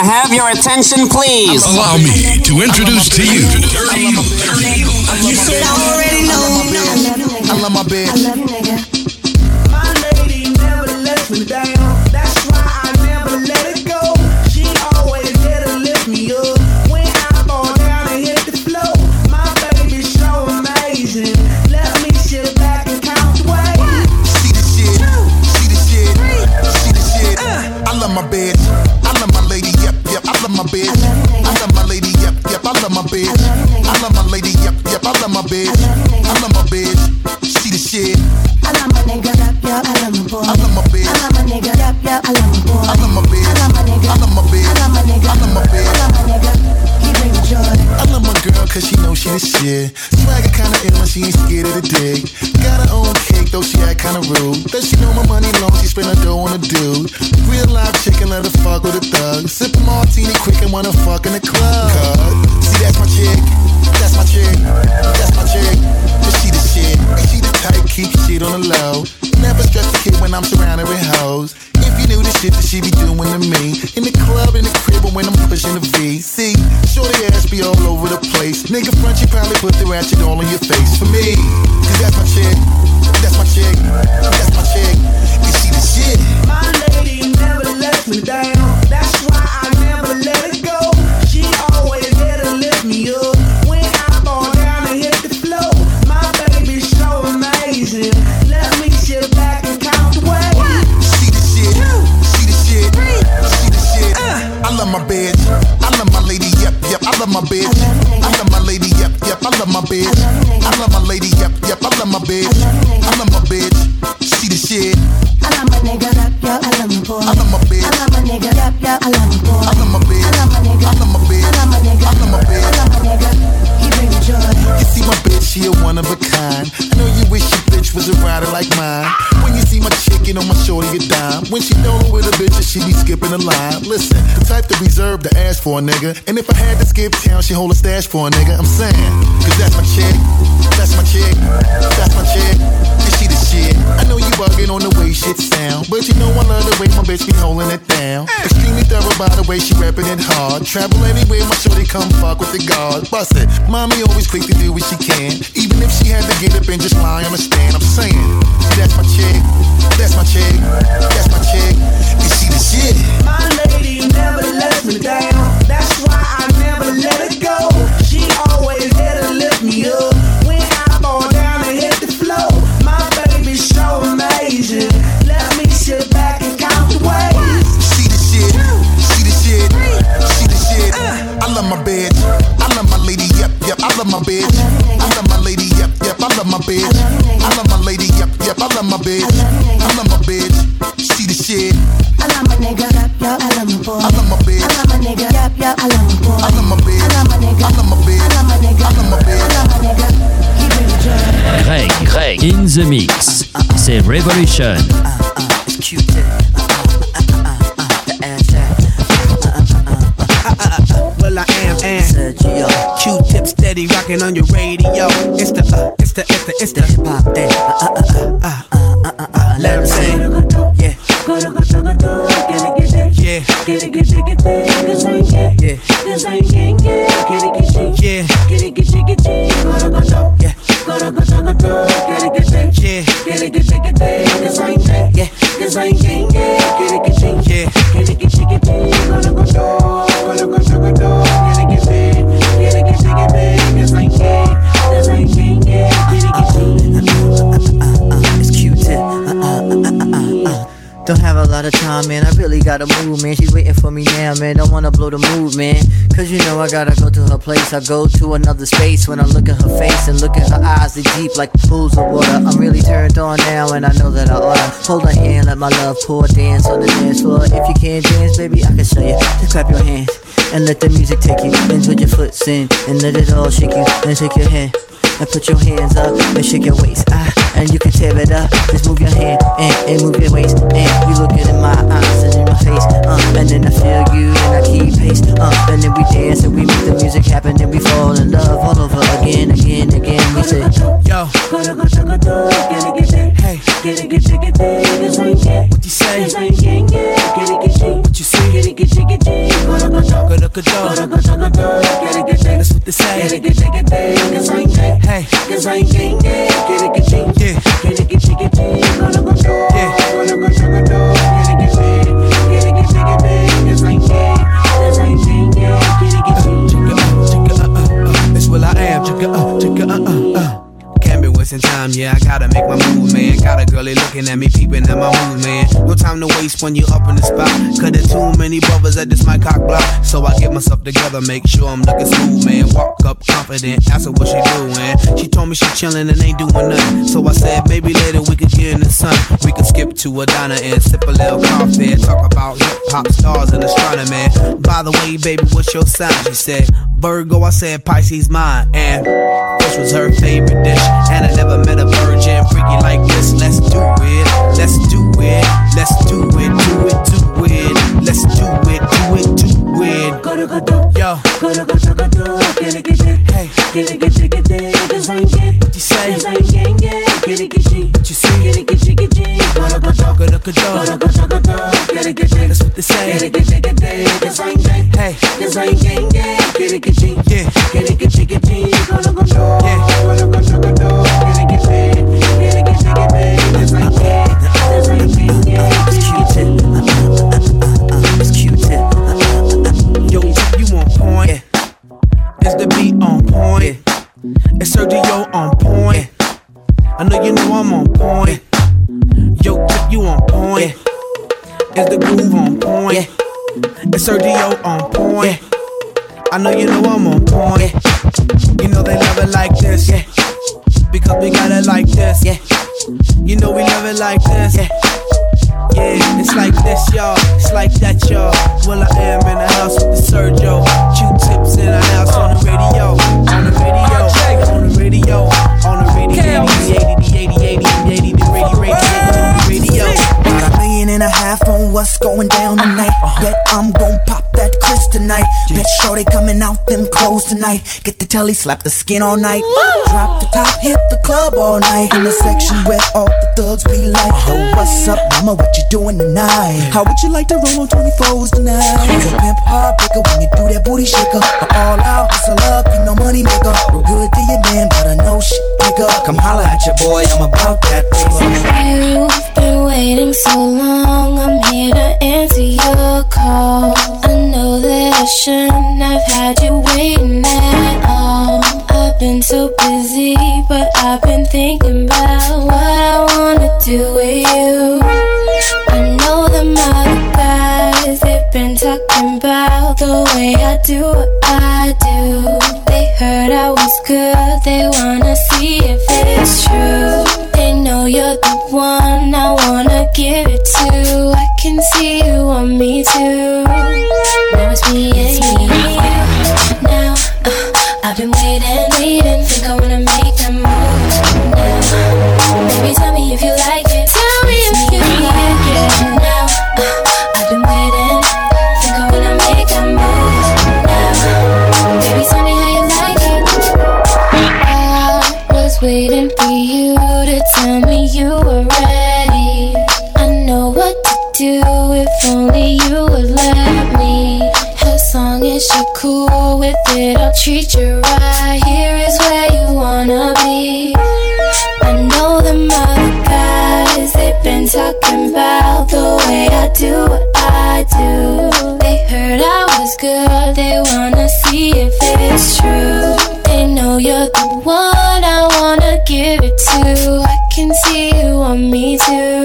I have your attention, please? Allow me to introduce to you. You should already know. I love my bitch. She the shit. Swagger kinda ill and she ain't scared of the dick. Got her own cake though she act kinda rude. Does she know my money long? She spend her dough on a dude. Real life chicken, let her fuck with a thug. Sip a martini quick and wanna fuck in the club. See that's my chick, that's my chick, that's my chick. Cause she the shit, and she the type keep shit on the low. Never stress the kid when I'm surrounded with hoes. You knew the shit that she be doing to me. In the club, in the crib, or when I'm pushing the V. See, shorty ass be all over the place. Nigga front, she probably put the ratchet all on your face. For me, cause that's my chick. That's my chick, that's my chick. And she the shit. My lady never lets me down. That's why I never let it love my bitch, I love my lady, yep, yep I love my bitch, I love my lady, yep, yep I love my bitch, I love my bitch, she the shit I love my nigga. Yup, yup. I love my boy. I love my bitch. I love my nigga. Yup, yup. I love my boy. I love my bitch. I love my nigga. I love my bitch. I love my nigga. I love my bitch. I love my nigga. He bring me joy. You see my bitch, she a one of a kind. I know you wish your bitch was a rider like mine. When you see my chicken on my shorty a dime. When she rolling with a bitch, she be skipping the line. Listen, the type to reserve to ask for a nigga. And if I had to skip town, she hold a stash for a nigga. I'm saying, cause that's my chick, that's my chick, that's my chick. She the shit. I know you bugging on the way shit sound. But you know I love the way my bitch be holding it down. Extremely thorough by the way she rapping it hard. Travel anywhere, my shorty come fuck with the guard. Bust it. Mommy always quick to do what she can. Even if she had to get up and just lie on the stand. I'm saying, that's my chick, that's my chick, that's my chick. And she the shit. My lady never lets me down. That's why I never let it go. Love my bitch, I love my lady, yep, yep. I love my bitch, I love my lady, yep, yep. I love my bitch, I love my bitch. She the shit, I love my nigga. I love my boy. I love my bitch, I love my nigga. I love my boy. I love my bitch, I love my nigga. I love my bitch, I love my nigga. I love my bitch. I love my nigga. He bring me joy. Greg, Greg, in the mix. C'est Revolution. It's Q-tip. Sergio. Q-tip steady rocking on your radio. It's the, uh, it's the, it's the, it's the. Hip hop thing. Uh, uh, uh, uh, uh, uh, uh, Let 'em sing. Yeah. Yeah. Yeah. Yeah. Yeah. Blow the move, man. Cause you know I gotta go to her place. I go to another space when I look at her face and look at her eyes. They deep like pools of water. I'm really turned on now, and I know that I oughta hold her hand, let my love pour, dance on the dance floor. If you can't dance, baby, I can show you. Just clap your hands and let the music take you. Then put your foot in and let it all shake you. Then shake your hand and put your hands up and shake your waist. Ah, and you can tear it up. Just move your hand and, and move your waist. And you looking in my eyes and in my face. Uh, and then I feel you and I keep pace. Uh, and then we dance and we make the music happen. And we fall in love all over again, again, again. We say, Yo. Hey. What you say? What you dog. That's what they say. Hey. That's what I am. Chicka, uh, chicka, uh, uh, uh. Wasting time, yeah, I gotta make my move, man. Got a girlie looking at me, peeping at my moves, man. No time to waste when you up in the spot. Cause there's too many brothers at this my cock block. So I get myself together, make sure I'm looking smooth, man. Walk up confident, ask her what she doing. She told me she chillin' and ain't doing nothing. So I said, maybe later we could get in the sun. We could skip to a diner and sip a little coffee. Talk about hip hop stars and astronomy. By the way, baby, what's your sign? She said, Virgo, I said Pisces mine. And fish was her favorite dish. And I never met a virgin freaky like this. Let's do it, let's do it, let's do it, do it, do it. Let's do it, do it, do it. Yo, hey, what you say? What you see? That's what they say. Hey, It's Q-tip. yo, you on point? Is the beat on point? Is Sergio on point? I know you know I'm on point. Yo, Tip, you on point? Is the groove on point? Is Sergio on point? I know you know I'm on point. You know they love it like this, yeah. Because we got it like this, yeah. You know we love it like this, yeah. Yeah, it's like this, y'all. It's like that, y'all. Well, I am in the house with the Sergio. Q-tips in the house on the radio. On the radio. On the radio. On the radio. 80, 80, 80, what's going down tonight. Uh-huh. Bet I'm gon' pop that Chris tonight. Bet sure they coming out them clothes tonight. Get the telly, slap the skin all night. Drop the top, hit the club all night. In the section where all the thugs be like, uh-huh. Yo, what's up, mama? What you doing tonight? How would you like to roll on 24s tonight? It's a pimp heartbreaker when you do that booty shaker. All out, hustle up, you know money maker. Real good to your man, but I know shit nigga. Come holla at your boy, I'm about that paper. You've been waiting so long, I'm here to answer your call. I know that I shouldn't have had you waiting at all. I've been so busy, but I've been thinking about what I wanna do with you. I know them other guys, they've been talking about the way I do what I do. They heard I was good, they wanna see if it's true. They know you're the one I wanna give it to. I can see you want me too. Treat you right. Here is where you wanna be. I know them other guys, they've been talking about the way I do what I do. They heard I was good, they wanna see if it's true. They know you're the one I wanna give it to. I can see you want me too.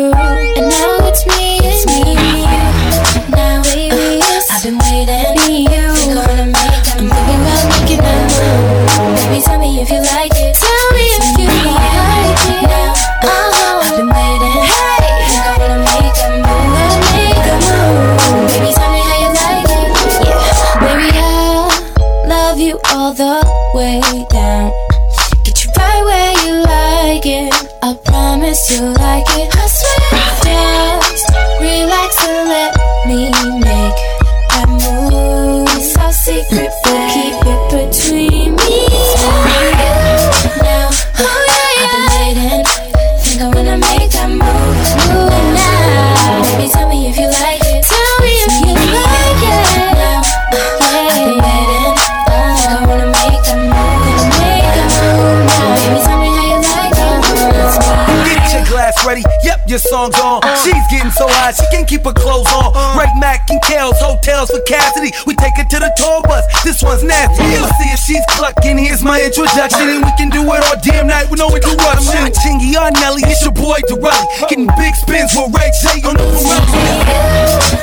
Keep her clothes on. Right Mac and Kels, hotels for Cassidy. We take her to the tour bus. This one's nasty. Let's see if she's clucking. Here's my introduction, and we can do it all damn night with no interruption. I'm not Chingy or Nelly, it's your boy Durelli. Getting big spins with Ray J on the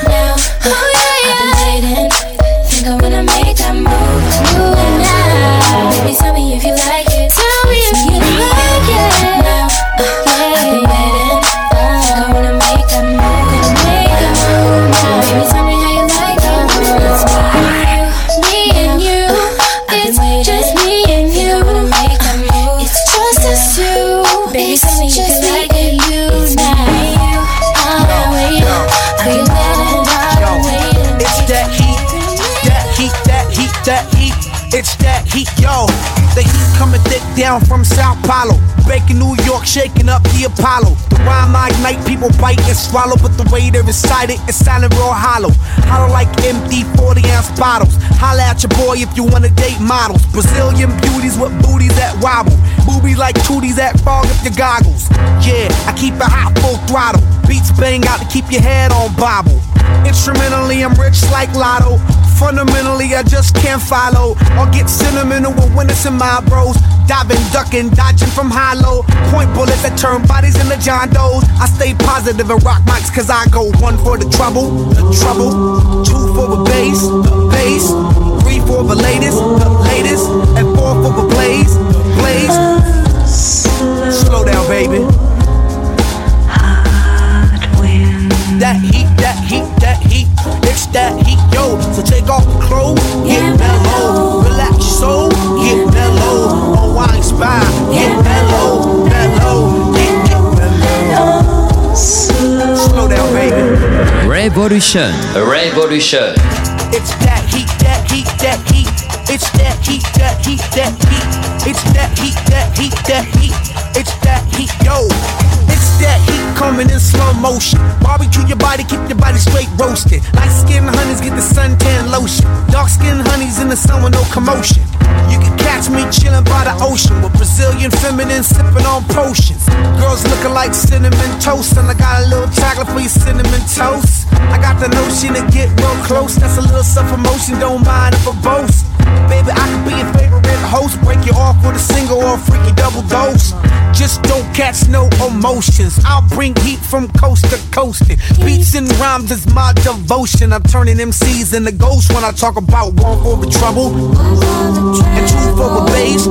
now. Oh yeah, yeah. I've been waiting. Think I wanna make that move. Move now. Baby, tell me if you like it. Tell me if you like it. Down from Sao Paulo. Breaking New York, shaking up the Apollo. The rhyme I ignite, people bite and swallow. But the way they're recited, it sounded real hollow. Hollow like empty 40 ounce bottles. Holla at your boy if you wanna date models. Brazilian beauties with booties that wobble. Boobies like tooties that fog up your goggles. Yeah, I keep it hot full throttle. Beats bang out to keep your head on bobble. Instrumentally, I'm rich like Lotto. Fundamentally, I just can't follow. Or get sentimental when it's in my bros. Diving, ducking, dodging from high low. Point bullets that turn bodies into John Doe's. I stay positive and rock mics cause I go one for the trouble, the trouble. Two for the bass, the bass. Three for the latest. Revolution. Revolution. It's that heat, that heat, that heat. It's that heat, that heat, that heat. It's that heat, that heat, that heat. It's that heat, yo. It's that heat coming in slow motion. Barbecue your body, keep your body straight roasted. Light skin honeys get the suntan lotion. Dark skin honeys in the sun with no commotion. You can catch me chilling by the ocean with Brazilian feminine sipping on potions. Girls looking like cinnamon toast, and I got a little chocolate for your cinnamon toast. I got the notion to get real close. That's a little self promotion, don't mind if I boast. Baby, I could be your favorite host. Break you off with a single or a freaky double dose. Just don't catch no emotions. I'll bring heat from coast to coast. Beats and rhymes is my devotion. I'm turning MCs into ghosts when I talk about one the trouble, and two for the bass,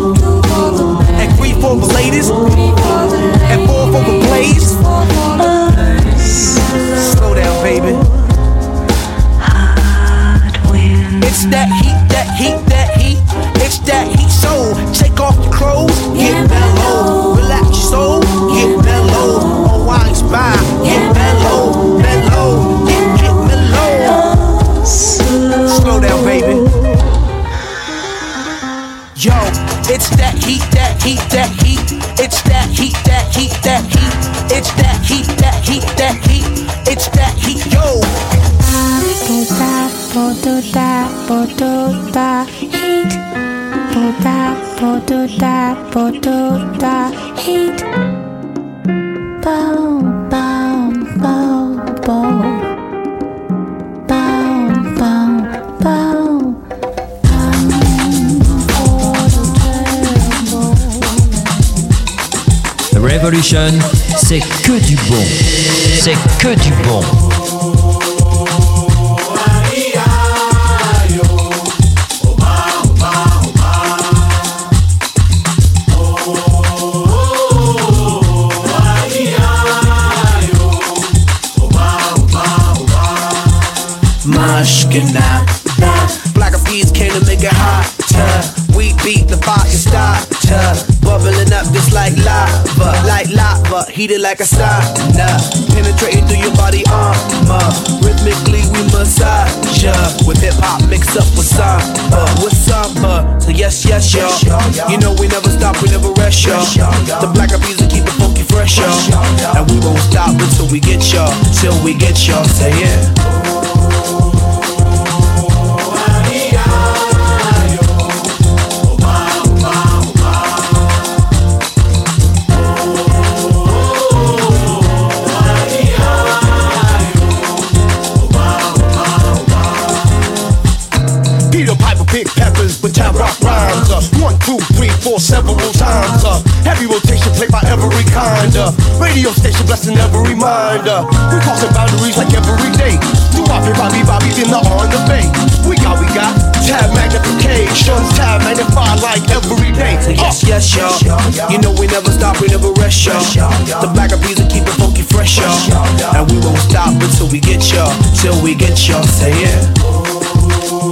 and three for the ladies, and four for the blaze. Slow down, baby. It's that heat, that heat, that heat. It's that heat, so take off your clothes, get mellow, relax your soul, get mellow, unwind spine, get mellow, mellow, get get mellow. Slow down, baby. Yo, it's that heat, that heat, that heat. It's that heat, that heat, that heat. It's that heat, that heat, that heat. It's that heat, yo. Potuta, potuta, heat. Pota, potuta, potuta, heat. Boom, boom, boom. Boom, Revolution, c'est que du bon. C'est que du bon. Black Eyed Peas came to make it hotter. We beat the fire starter. Up just like lava, like lava, heated like a sauna. Penetrating through your body armor. Rhythmically we massage ya. With hip hop mixed up with samba, with samba. So yes, yes, y'all. You know we never stop, we never rest, y'all. The black peas keep it funky fresh, y'all. And we won't stop until we get y'all, till we get y'all. Say yeah. Several times. Uh, heavy rotation played by every kind. Uh, radio station blessing every mind. Uh, we crossing boundaries like every day. Do Bobby, Bobby, Bobby, in the on the bay. We got, we got tab magnification, tab magnified like every day. Yes, yes, y'all. You know we never stop, we never rest, y'all. The black bees will keep it funky fresh, y'all. And we won't stop until we get y'all, till we get y'all. Say yeah.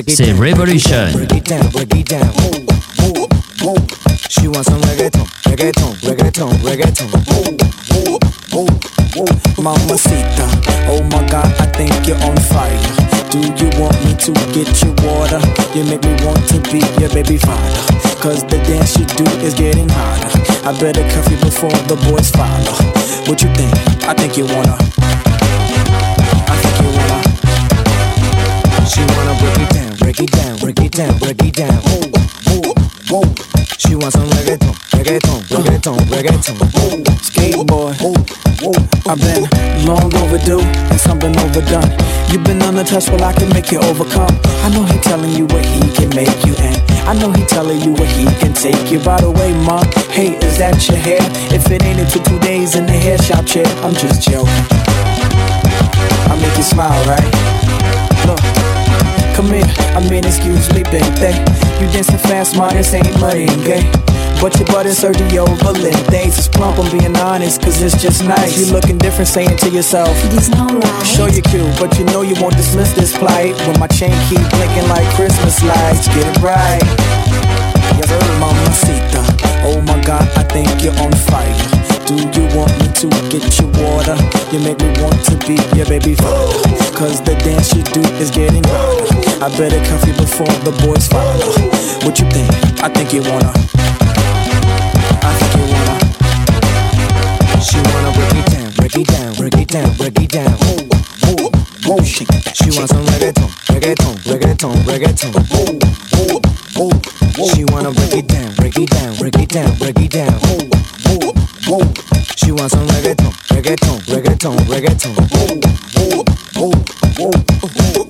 mix. C'est Revolution. Break it down, break it down. Whoa, whoa, whoa. She wants some reggaeton, reggaeton, reggaeton, reggaeton. Whoa, whoa, whoa, whoa. Mamacita, oh my God, I think you're on fire. Do you want me to get you water? You make me want to be your baby father. Cause the dance you do is getting harder. I better cuff you before the boys follow. What you think? I think you wanna. Down, break it down. Whoa, whoa, whoa. She wants some reggaeton, reggaeton, reggaeton, reggaeton. Whoa, skateboard. Whoa, whoa. I've been long overdue and something overdone. You've been untouched, well I can make you overcome. I know he telling you what he can make you, and I know he telling you what he can take you. By the way, mom, hey, is that your hair? If it ain't, it took two days in the hair shop chair. I'm just joking. I make you smile, right? Come here, I mean, excuse me, baby. You dancing fast, mine, this ain't muddy and gay. But your butt is Sergio Valente. Just plump, I'm being honest, cause it's just nice. You looking different, saying to yourself, It's no right. Show you cute, but you know you won't dismiss this plight. When my chain keep blinking like Christmas lights, get it right. Yes, mamacita. Oh my God, I think you're on fire. Do you want me to get you water? You make me want to be your baby father. Cause the dance you do is getting harder. I better cuff you before the boys follow. What you think? I think you wanna. I think you wanna. She wanna break it down, break it down, break it down, break it down. Whoa, whoa, whoa. She, she wants some reggaeton, reggaeton, reggaeton, reggaeton. Whoa, whoa, whoa. She wanna break it down, break it down, break it down, break it down. Whoa, whoa, whoa. She wants some reggaeton, reggaeton, reggaeton, reggaeton. Whoa, whoa, whoa, whoa.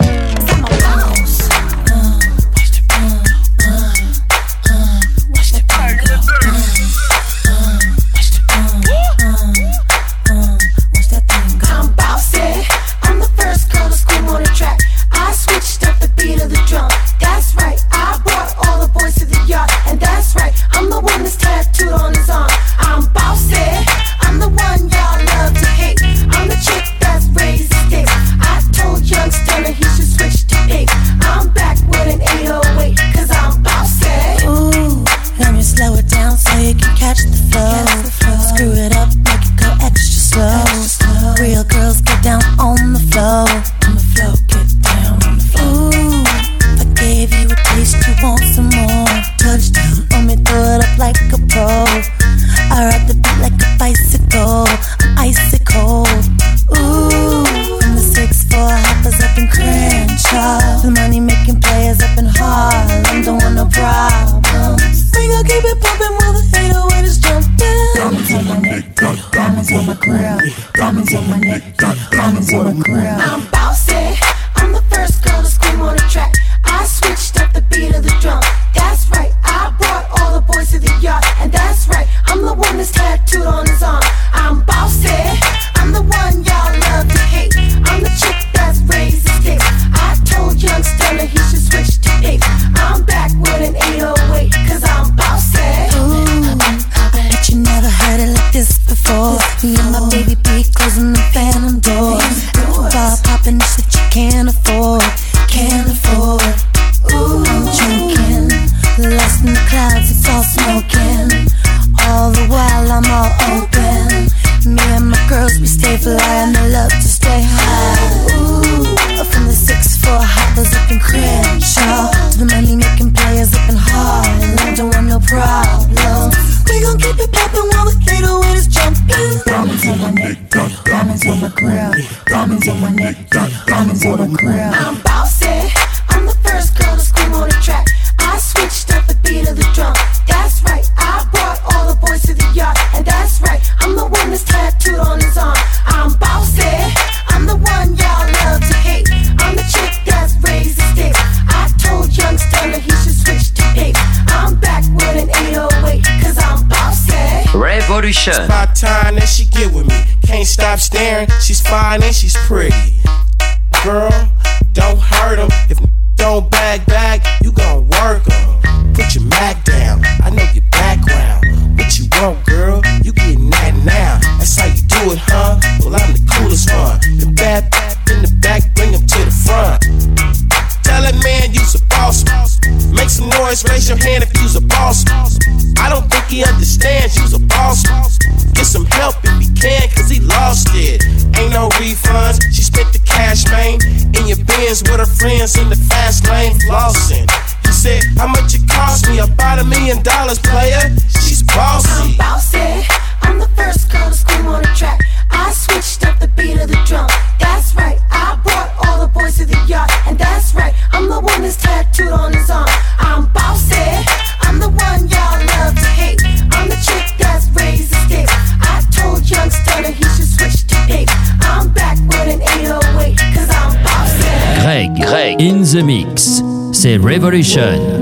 The mix. C'est Revolution.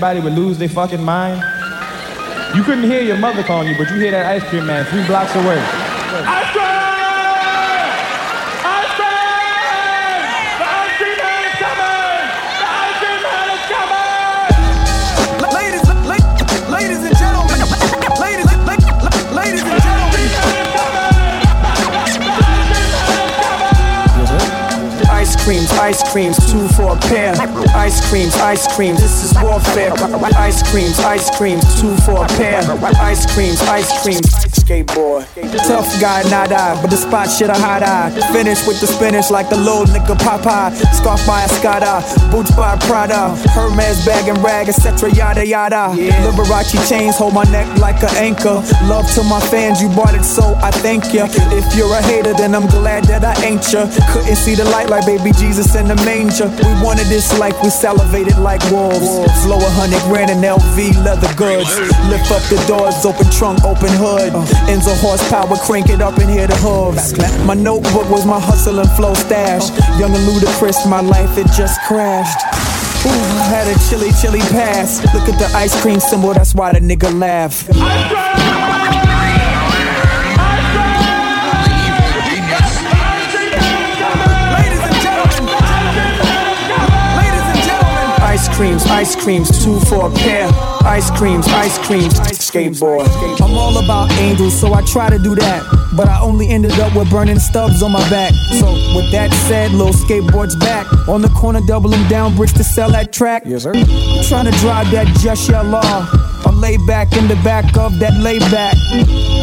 Everybody would lose their fucking mind? You couldn't hear your mother calling you, but you hear that ice cream man three blocks away. Ice cream! Creams, ice creams, two for a pair. Ice creams, ice creams, this is warfare. Ice creams, ice creams, two for a pair. Ice creams, ice creams, skateboard. Tough guy, not I, but the spot shit a hot eye. Finish with the spinach like the little nigga Popeye. Scarf by Escada, boots by Prada. Hermes bag and rag, etc. Yada yada. Liberace chains hold my neck like an anchor. Love to my fans, you bought it, so I thank you. If you're a hater, then I'm glad that I ain't ya. Couldn't see the light like baby Jesus in the manger. We wanted this life, we salivated like wolves. Flow a hundred grand in LV leather goods. Lift up the doors, open trunk, open hood. Oh. Enzo horsepower, crank it up and hear the hooves. My notebook was my hustle and flow stash. Young and ludicrous, my life it just crashed. Ooh, had a chilly, chilly past. Look at the ice cream symbol, that's why the nigga laugh. Ice creams, ice creams, two for a pair. Ice creams, ice creams, skateboard. I'm all about angels, so I try to do that. But I only ended up with burning stubs on my back. So, with that said, little skateboard's back. On the corner, doubling down bricks to sell that track. Yes, sir. Trying to drive that just your law. I lay back in the back of that layback.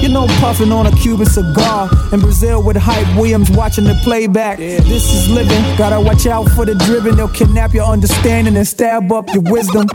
You know, puffing on a Cuban cigar. In Brazil with Hype Williams watching the playback. This is living. Gotta watch out for the driven. They'll kidnap your understanding and stab up your wisdom.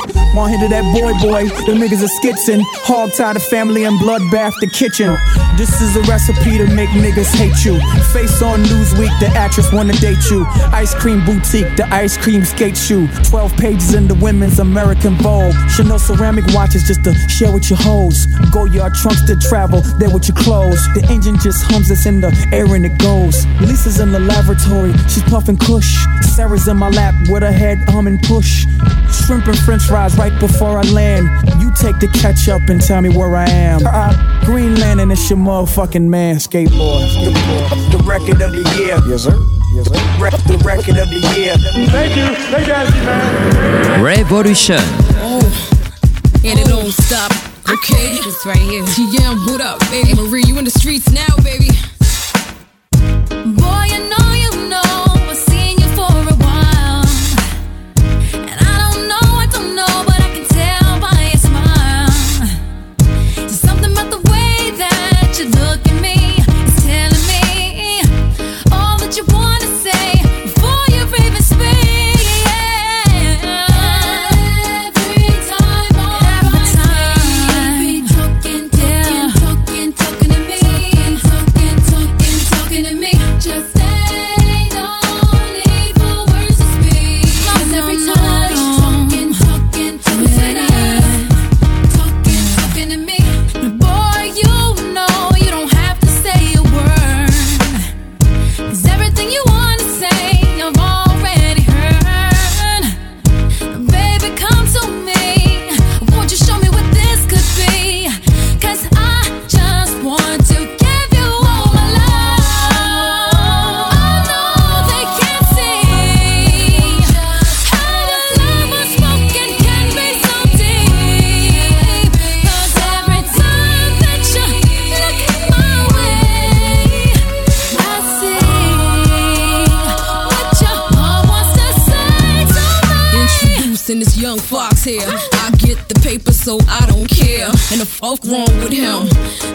Hit of that boy boy. The niggas are skitsing. Hog tie the family and bloodbath the kitchen. This is a recipe to make niggas hate you. Face on Newsweek, the actress wanna date you. Ice cream boutique, the ice cream skate shoe. 12 pages in the women's American Vogue. Chanel ceramic watches just to share with your hoes. Goyard trunks to travel, there with your clothes. The engine just hums, it's in the air and it goes. Lisa's in the laboratory, she's puffing kush. Sarah's in my lap with her head humming push. Shrimp and french fries right before I land. You take the catch up and tell me where I am. Uh, Greenland and it's your motherfucking man, skateboard. The, the record of the year. Yes, sir. Yes, sir. Re- the record of the year. Thank you. Thank you, man. Revolution. Oh, and it don't stop. Okay, it's right here. Yeah, what up, baby? Marie, you in the streets now, baby. Boy, you know you know fox here. I get the paper, so I don't care. And the fuck wrong with him?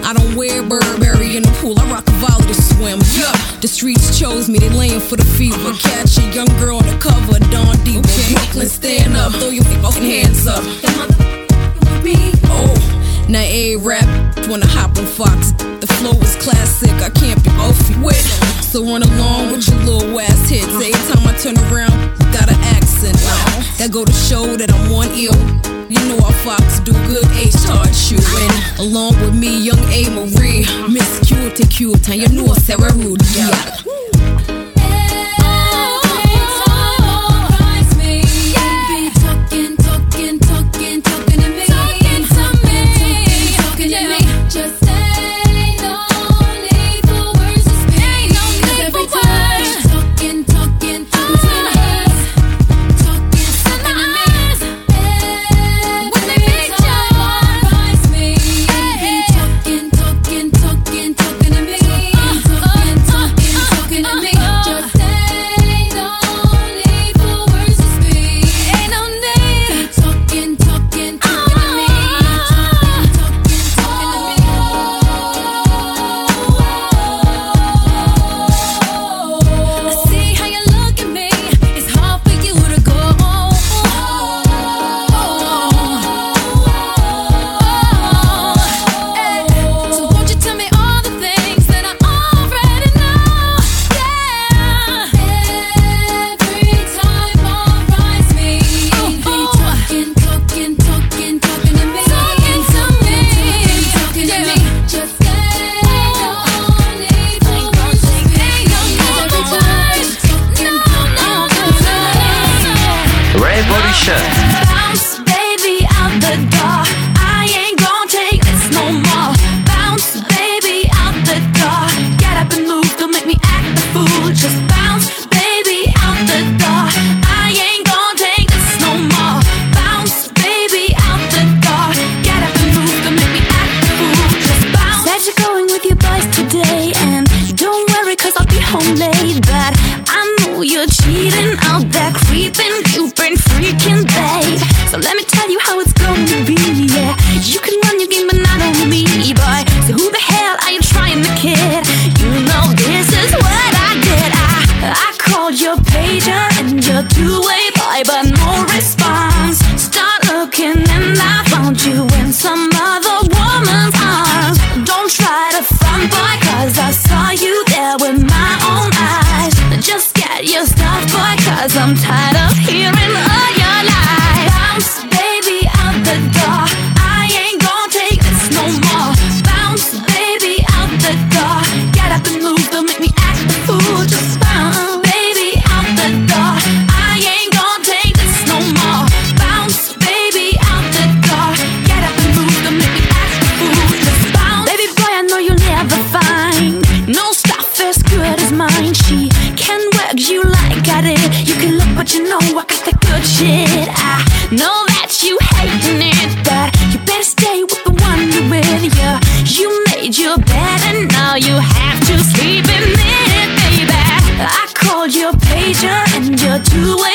I don't wear Burberry in the pool. I rock a volley to swim. Yeah, the streets chose me. They laying for the fever. Catch a young girl on the cover Dawn Deep. Brooklyn, stand up. Throw your fucking hands up. Me, oh, now a rap wanna hop on Fox. The flow is classic. I can't be off you with. Them. So run along with your little ass hits. Every time I turn around, got an accent. Now that go to show that I'm one ill. You know our Fox do good H hard shooting. Along with me, young A Marie, Miss Cute Cute, and you know Sarah Rude. Yeah. And your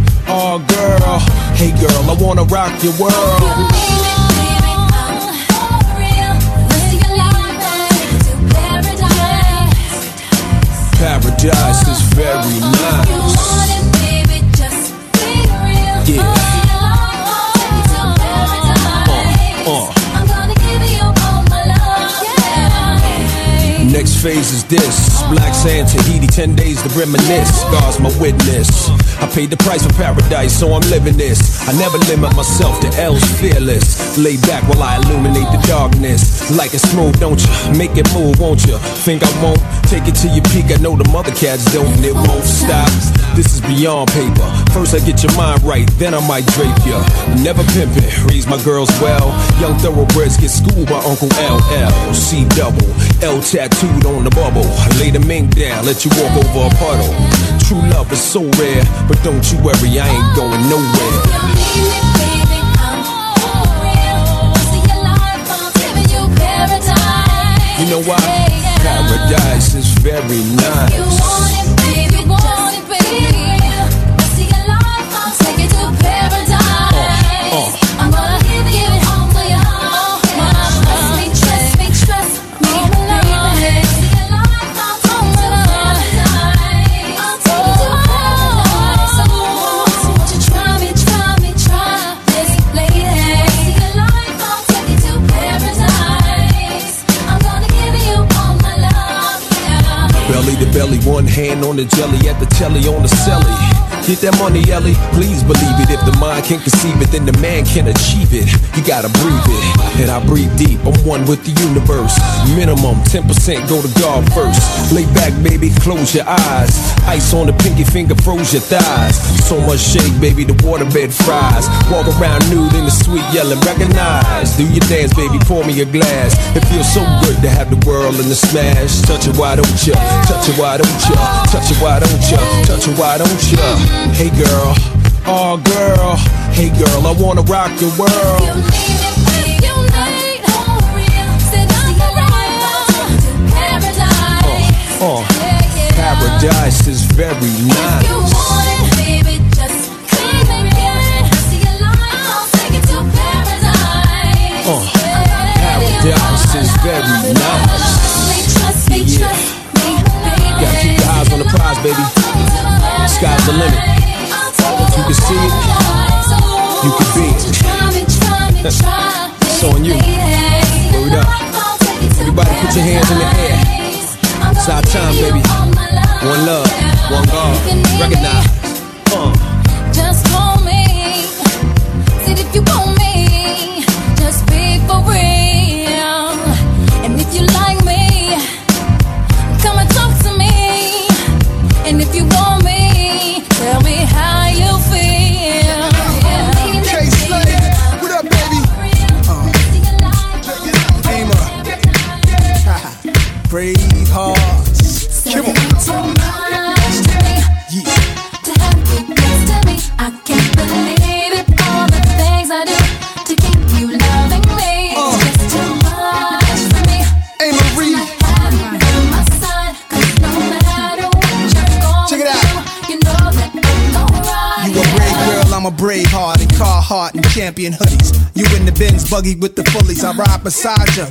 oh girl, hey girl, I wanna rock your world. Paradise is very nice. Uh, Next phase is this. Black sand, Tahiti, 10 days to reminisce. God's my witness. I paid the price for paradise, so I'm living this. I never limit myself to L's fearless. Lay back while I illuminate the darkness. Like it smooth, don't you? Make it move, won't you? Think I won't? Take it to your peak. I know the mother cats don't, and it won't stop. This is beyond paper. First, I get your mind right, then I might drape ya. Never pimp it, raise my girls well. Young thoroughbreds get schooled by Uncle LL. C double, L tattooed on the bubble. Lay the mink down, let you walk over a puddle. True love is so rare, but don't you worry, I ain't going nowhere. You know why? Paradise is very nice. Hand on the jelly, at the telly on the celly. Get that money, Ellie. Please believe it. If the mind can conceive it, then the man can achieve it. You gotta breathe it. And I breathe deep. I'm one with the universe. Minimum 10% go to God first. Lay back, baby, close your eyes. Ice on the pinky finger, froze your thighs. So much shake, baby, the waterbed fries. Walk around nude in the sweet yelling, recognize. Do your dance, baby, pour me a glass. It feels so good to have the world in the smash. Touch it, why don't you? Touch it, why don't you? Touch it, why don't you? Touch it, why don't you? Hey girl, oh girl, hey girl, I wanna rock your world. Uh, paradise is very nice. You want it, baby, just come and get it. I'll take you Uh, paradise is very nice. Yeah. Gotta keep your eyes on the prize, baby. Sky's the limit. You can see it, you can be it. it's on you. Word up. Everybody put your hands in the air. It's our time, baby. One love, one God. Recognize. Uh. Champion hoodies. You in the Benz buggy with the fullies, I ride beside you.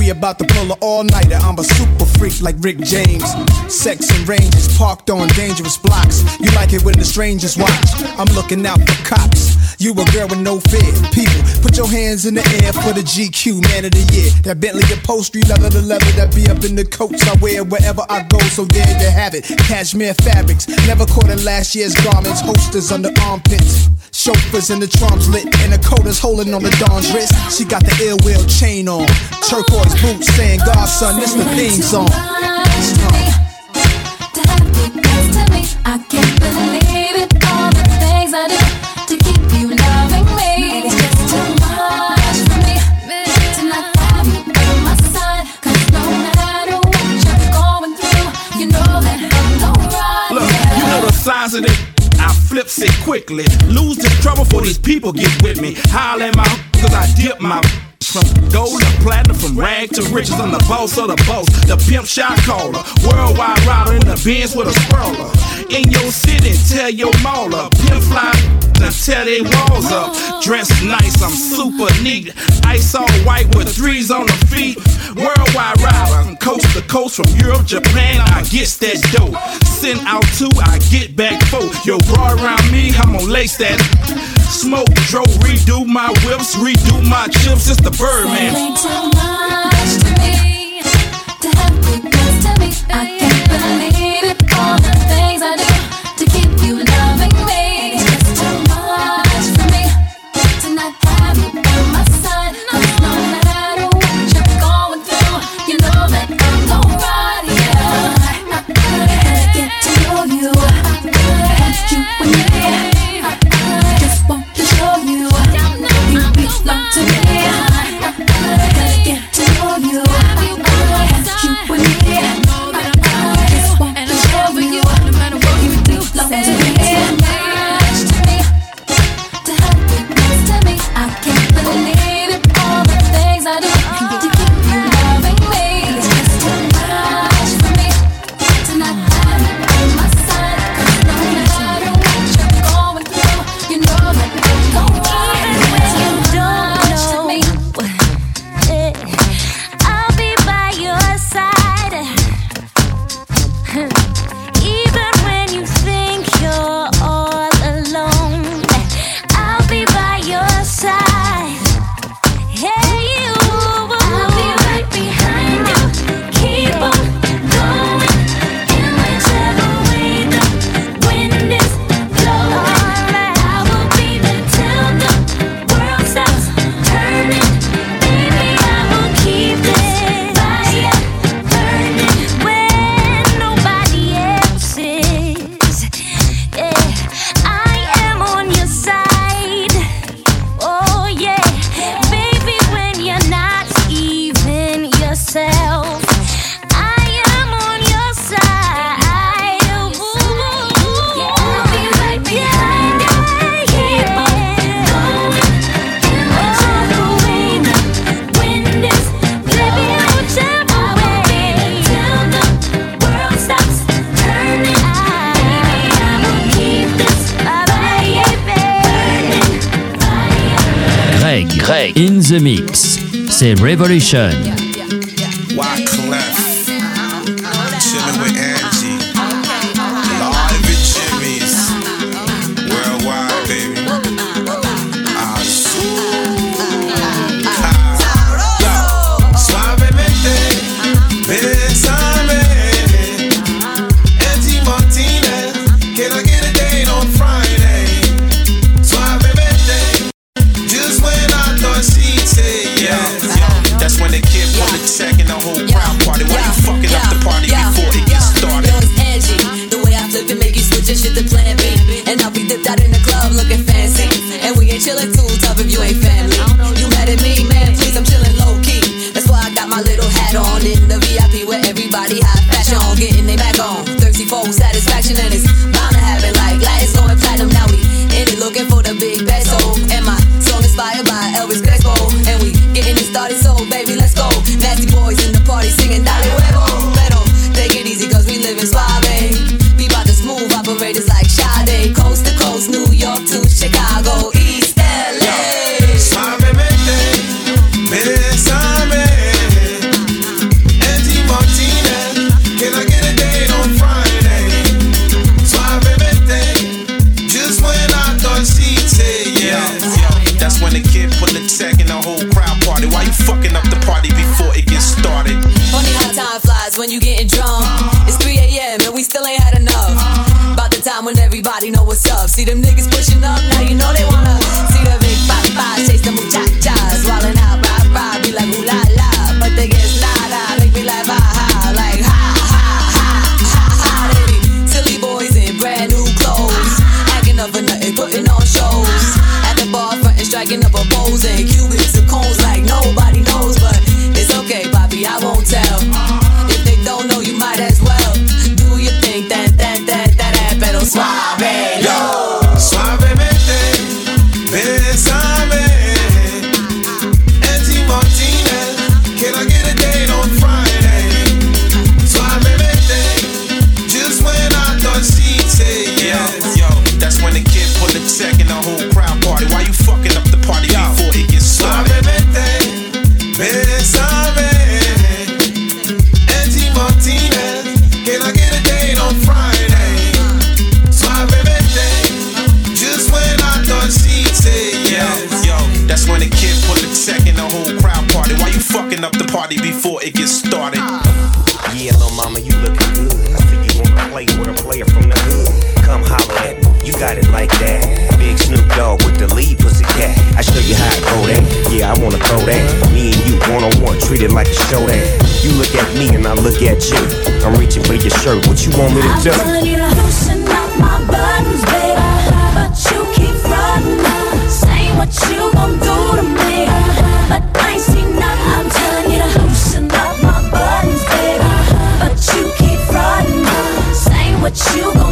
We about to pull a all nighter. I'm a super freak like Rick James. Sex and ranges parked on dangerous blocks. You like it when the strangers watch. I'm looking out for cops. You a girl with no fear. People, put your hands in the air for the GQ Man of the Year. That Bentley upholstery, leather to leather, that be up in the coats I wear wherever I go. So there you have it. Cashmere fabrics, never caught in last year's garments. Holsters under armpits. Chauffeurs in the trumps lit, and the coda's holding on the Don's wrist. She got the ill will chain on. Turquoise boots saying, God, son, this the theme song. flips it quickly. Lose this trouble for these people get with me. Holler my cause I dip my from gold to platinum, from rag to riches. I'm the boss of the boss, the pimp shot caller, worldwide rider in the bins with a sprawler in your city. Tell your mall up, pimp now, tear they walls up. Dressed nice, I'm super neat. Ice all white with threes on the feet. Worldwide ride from coast to coast, from Europe, Japan, I get that dope. Send out two, I get back four. Yo, bra around me, I'ma lace that. Smoke, drove, redo my whips, redo my chips. It's the Birdman. Too much to me, to have good to me. I can't believe. the mix. C'est Revolution. what you want me to do? Loosen up my buttons, baby. But you keep. Say what you gon' do to me. But I nothing. I'm to loosen up my buttons, baby. But you keep. Say what you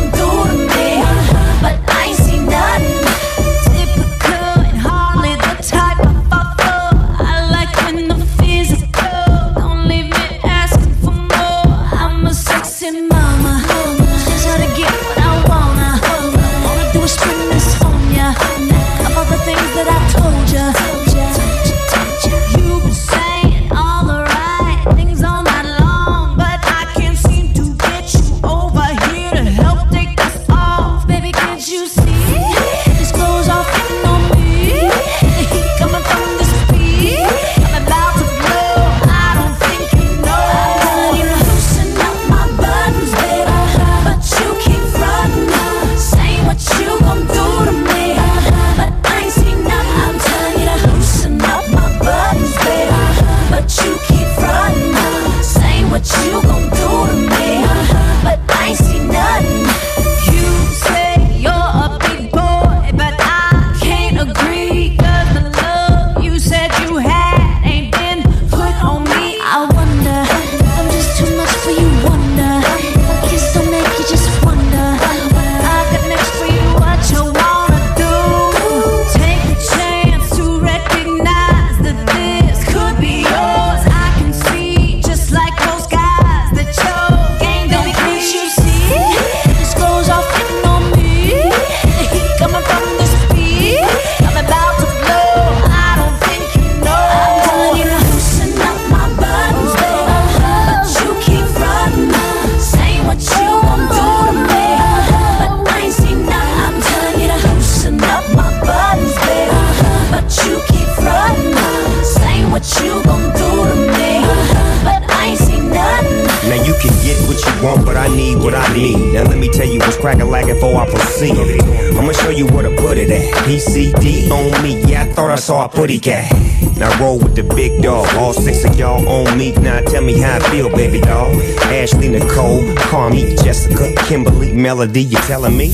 Shorty cat. Now roll with the big dog. All six of y'all on me. Now tell me how I feel, baby doll. Ashley, Nicole, Carmi, Jessica, Kimberly, Melody, you telling me?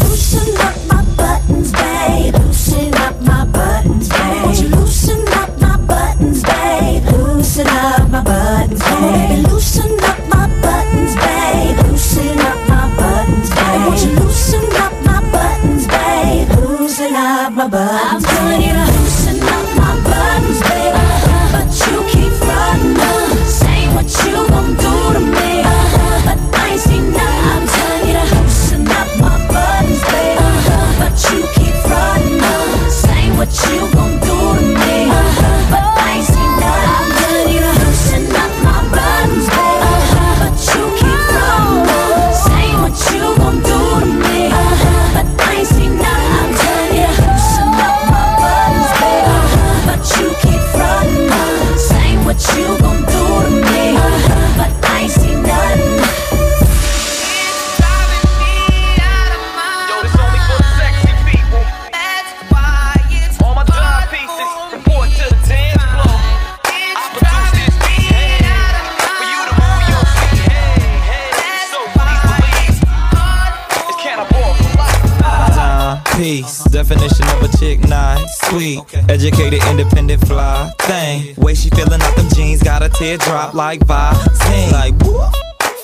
a teardrop like Visine. Like, whoop.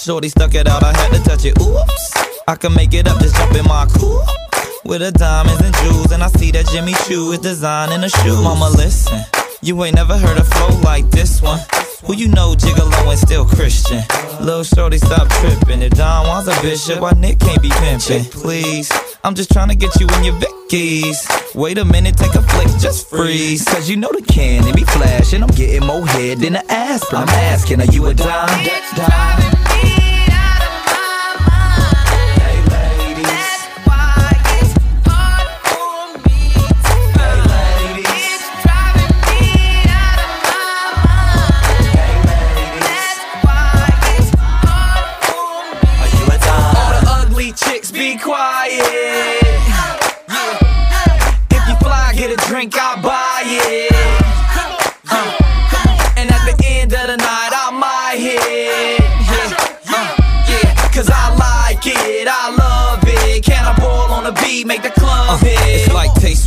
Shorty stuck it out, I had to touch it. Oops. I can make it up, just jump in my coupe. With the diamonds and jewels, and I see that Jimmy Choo is designing a shoe. Mama, listen, you ain't never heard a flow like this one. Who you know gigolo and still Christian? Little shorty, stop tripping. If Don Juan's a bishop, why Nick can't be pimping? Please, I'm just trying to get you in your Vickies. Wait a minute, take a flick, just freeze. Cause you know the cannon be flashing. I'm getting more head than an aspirin. I'm asking, are you a dime? It's driving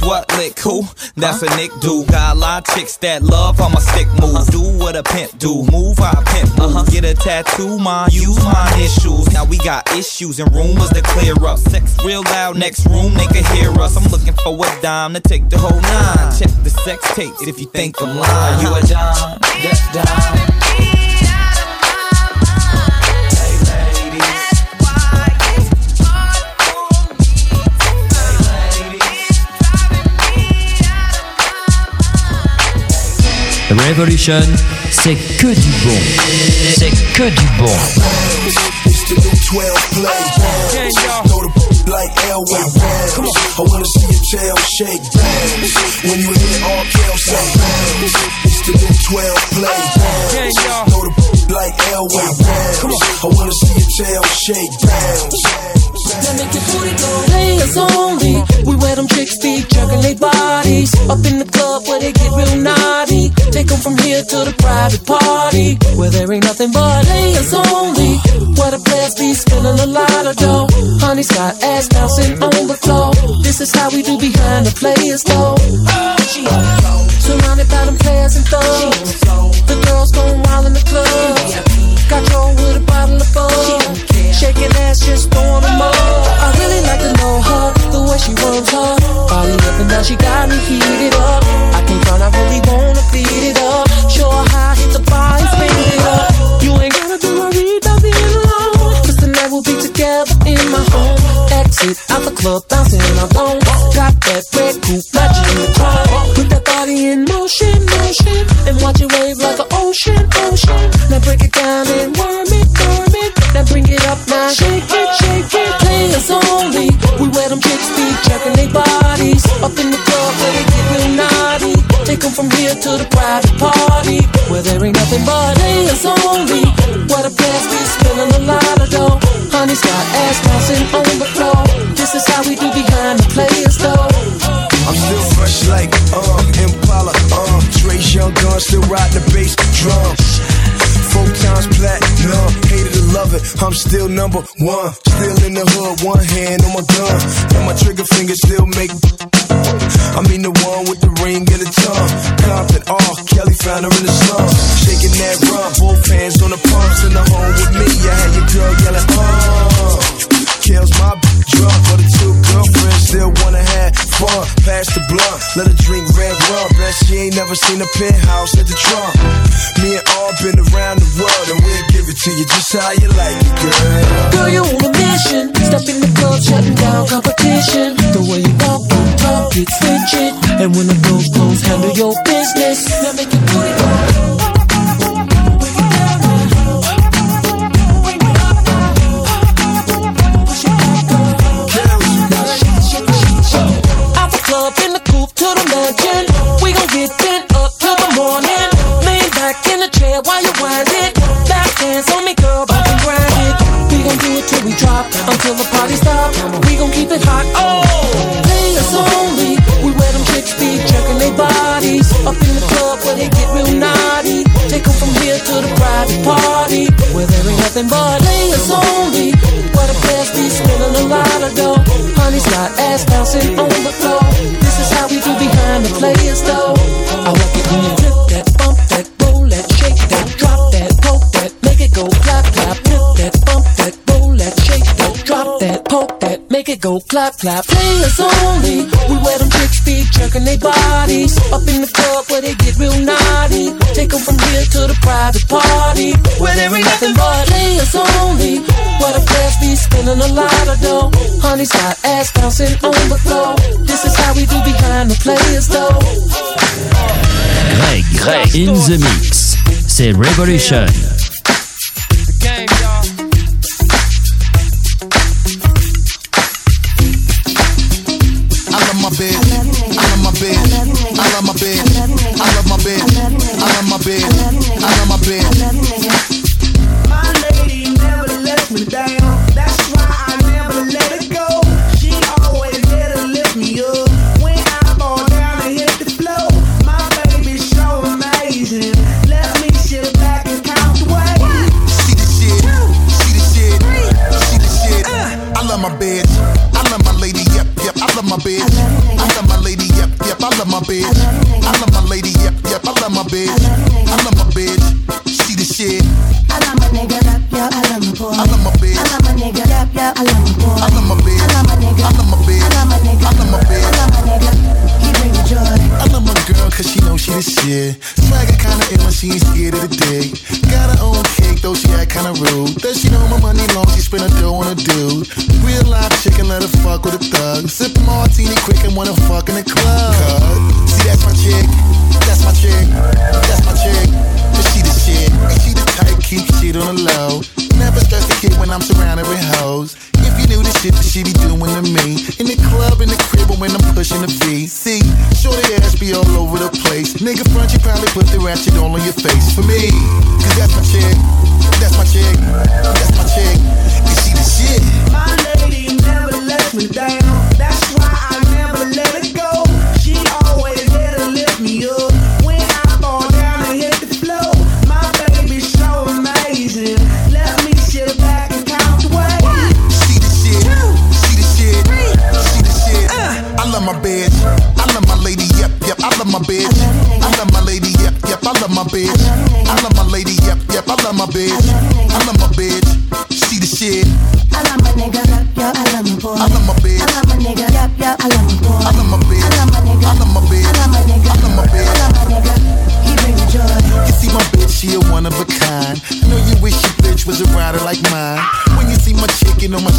what lick who? That's a Nick do. Got a lot of chicks that love how my stick moves. Do what a pimp do, move how a pimp moves. Get a tattoo, mine, use my issues. Now we got issues and rumors to clear up. Sex real loud, next room they can hear us. I'm looking for a dime to take the whole nine. Check the sex tapes if you think I'm lying. You a dime, that's dime. Revolution, c'est que du bon. C'est que du bon. It's the new 12 play. Throw the like Elway bounce. I wanna see your tail shake. When you hear all Kel say. It's the new 12 play. Throw the like Elway bounce. I wanna see your tail shake your players only. We wear them chicks feet jerking their bodies up in the club where they get real naughty. Take 'em from here to the private party where there ain't nothing but players only. Where the players be spending a lot of dough. Honey's got ass bouncing on the floor. This is how we do behind the players though. Surrounded by them players and. The girls going wild in the club. Got Joe with a bottle of. Shaking ass, just way she works her body up and down. She got me heated up. I can't front, I really wanna beat it up. Show her how hit the and spin it up. You ain't gotta do a read being alone. Cause tonight we'll be together in my home. Exit out the club, bouncing I don't Got that red coupe, matching the car. Put that body in motion, motion. And watch it wave like an ocean, ocean. Now break it down and worm it, worm it. Now bring it up now, shake it, shake it. Players only. We wear them chicks feet, jerking their bodies. Up in the club where they get real naughty. Take 'em from here to the private party. Where there ain't nothing but players only. Where the players be spilling a lot of dough. Honey's got ass bouncing on the floor. This is how we do behind the players though. I'm still fresh like um Impala, um Dre's young gun, still riding the bass drum. Four times platinum, hated love it. I'm still number one. Still in the hood, one hand on my gun. And my trigger finger still make. I mean the one with the ring and the tongue. Compton, oh, Kelly found her in the slum. Shaking that rum, both hands on the pumps in the home with me. I had your girl yelling, oh. Kills my drunk, but the two girlfriends still wanna have fun. Pass the blunt, let her drink red rum. She ain't never seen a penthouse at the trunk. Me and all been around the world, and we'll give it to you just how you like it, girl. Girl, you on a mission. Step in the club, shutting down competition. The way you walk, you talk, get switching. And when the doors close, handle your business. Now make your booty go. But players only. Where the players be spilling a lot of dough. Honey's got ass bouncing on the floor. This is how we do behind the players though. Go clap clap. Players only. We wear them chicks feet, jerking their bodies up in the club where they get real naughty. Take 'em from here to the private party where there ain't nothing but layers only. What a players be spending a lot of dough. Honey's got ass bouncing on the floor. This is how we do behind the players though. Greg, Greg, in the mix. C'est Revolution.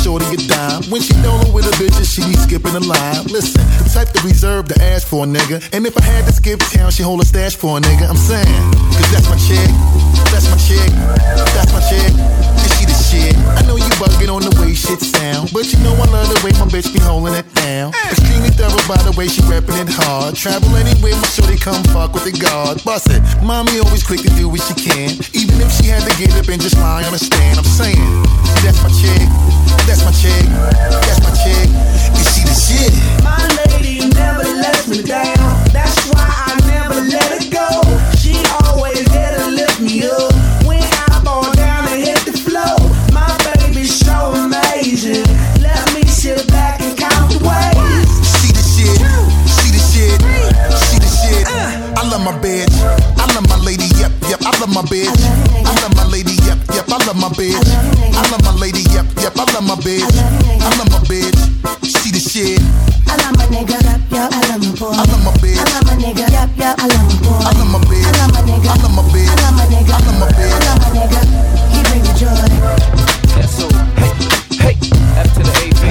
Shoulder, you dime. When she dolo with a bitch, she be skipping the line. Listen, the type to reserve to ask for a nigga. And if I had to skip town, she hold a stash for a nigga. I'm saying, cause that's my chick. That's my chick. That's my chick. And she the shit. I know you bugging on the way shit sound. But you know I love the way my bitch be holding it down. Extremely thorough by the way she repping it hard. Travel anywhere, my sure they come fuck with the Goyard. Bust it. Mommy always quick to do what she can. Even if she had to get up and just lie on the stand. I'm saying, that's my chick. That's my chick. That's my chick. And she the shit. My lady never lets me down. That's why I never let her yep. I love my bed. I love my lady. Yep, yep. I love my bed. I love my lady. Yep, yep. I love my bed. I love my bed. She the shit. I love my nigga, yep, yeah, I love my boy. I love my bed. I love my nigga, yep, yeah, I love my boy. I love my bed. I love my nigga. I love my bed. I love my nigga. I love my bed. I love my nigga. He bring me joy. Yeah, so, hey, hey, F to the A, B.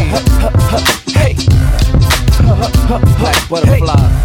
Hey, black butterfly.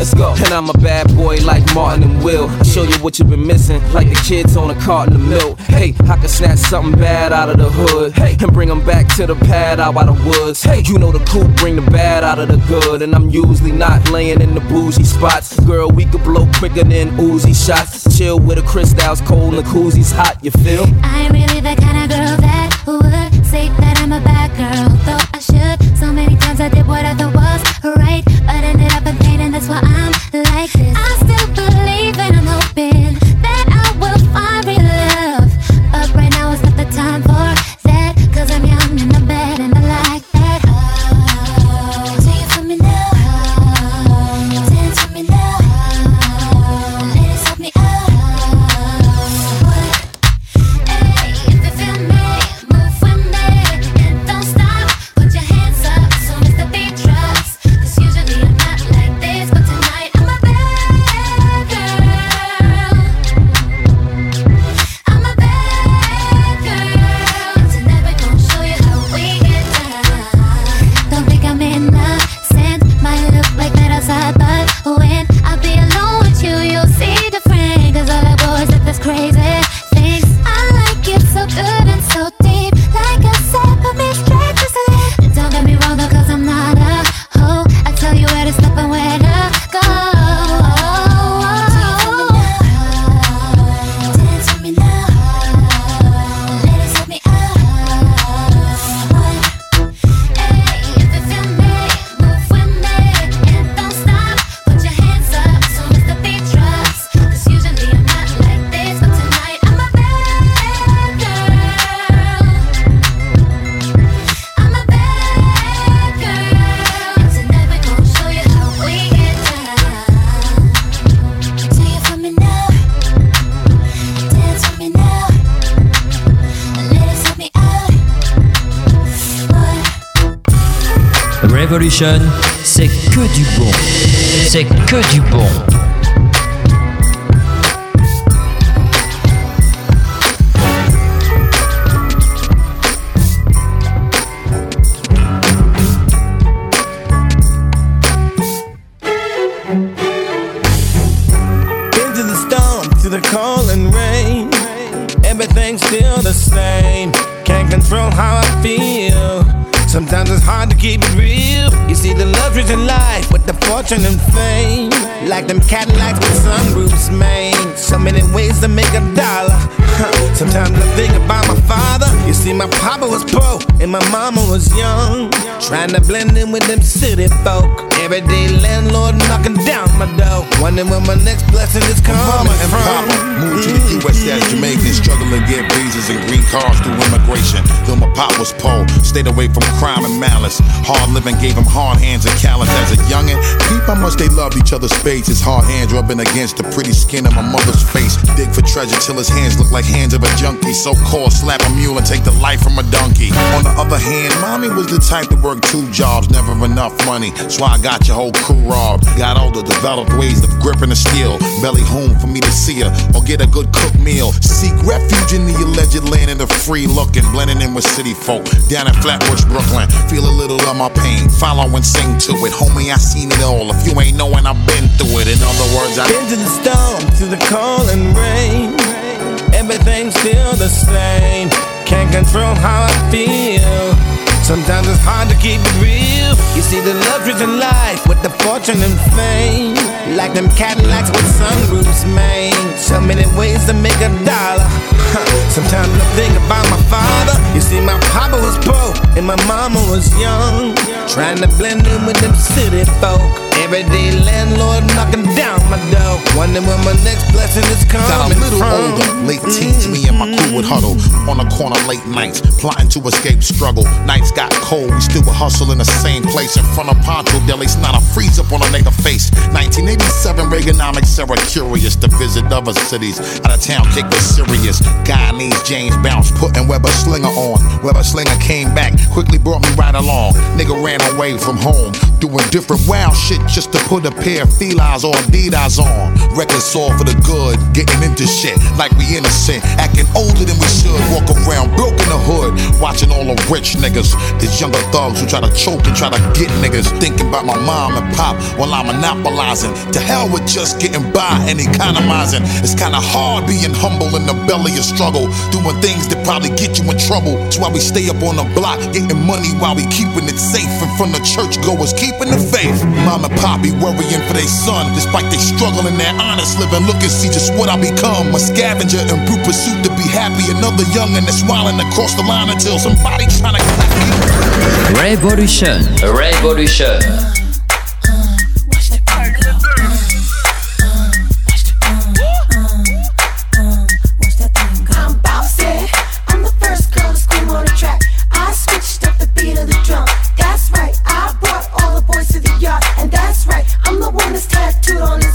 Let's go. And I'm a bad boy like Martin and Will. I Show you what you've been missing, like the kids on a carton of milk. Hey, I can snatch something bad out of the hood. Hey, and bring them back to the pad out by the woods. Hey, you know the cool bring the bad out of the good. And I'm usually not laying in the bougie spots. Girl, we could blow quicker than Uzi shots. Chill with a crystals cold and the koozies hot, you feel? I ain't really the kind of girl that would say that I'm a bad girl. Though I should. So many times I did what I thought I'm like this. I still believe Revolution, c'est que du bon. C'est que du bon. Into the storm, to the cold and rain. Everything's still the same. Can't control how I feel. Sometimes it's hard to keep it real. You see the luxuries in life with the fortune and fame. Like them Cadillacs with sunroofs, man. So many ways to make a dollar. Huh. Sometimes I think about my father. You see, my papa was poor and my mama was young. Trying to blend in with them city folk. Everyday landlord knocking down my door. Wondering where my next blessing is coming Mama and from. Papa moved to the mm-hmm. U.S. as Jamaicans, struggling to get visas and green cards through immigration. Though my pop was poor, stayed away from crime and malice. Hard living gave him hard hands and callous as a youngin'. How much they loved each other's faces. Hard hands rubbing against the pretty skin of my mother's face. Dig for treasure till his hands look like hands of a junkie. So called slap a mule and take the life from a donkey. On the other hand, mommy was the type to work two jobs, never enough money. So I got your whole crew robbed. Got older, developed ways of gripping the steel. Belly home for me to see her or get a good cooked meal. Seek refuge in the alleged land of the free looking, blending in with city folk. Down in Flatbush, Brooklyn, feel a little of my pain. Follow and sing to it. Homie, I seen it all. If you ain't knowing, I've been through it. Words, I Into the storm, to the cold and rain. Everything's still the same. Can't control how I feel. Sometimes it's hard to keep it real. You see the luxuries in life with the fortune and fame. Like them Cadillacs with sunroofs, man. So many ways to make a dollar. Huh. Sometimes I think about my father. You see, my papa was poor and my mama was young. Trying to blend in with them city folk. Everyday landlord knocking down my door. Wondering where my next blessing is coming Got a little from. older, late teens, me and my crew would huddle on the corner late nights, plotting to escape struggle. Nights got cold, we still would hustle in the same place in front of Poncho Deli's, not a freeze up on a nigga face. 1987 Reaganomics era curious to visit other cities. Out of town, kick was serious. Guyanese James bounce, putting Weber Slinger on. Weber Slinger came back, quickly brought me right along. Nigga ran away from home, doing different wild shit just to put a pair of felines or Adidas on. Records all for the good, getting into shit like we innocent, acting older than we should. Walk around broke in the hood, watching all the rich niggas. These younger thugs who try to choke and try to get niggas. Thinking about my mom and pop while I'm monopolizing. To hell with just getting by and economizing. It's kinda hard being humble in the belly of struggle, doing things that probably get you in trouble. That's why we stay up on the block, getting money while we keeping it safe. And from the churchgoers, keeping the faith. Mom and pop be worrying for their son, despite they struggle in their honest living. Look and see just what I become. A scavenger in brute pursuit to be happy. Another youngin' that's wildin' across the line until somebody trying to clap me. Revolution. Revolution. The drum. That's right. I brought all the boys to the yard, and that's right. I'm the one that's tattooed on his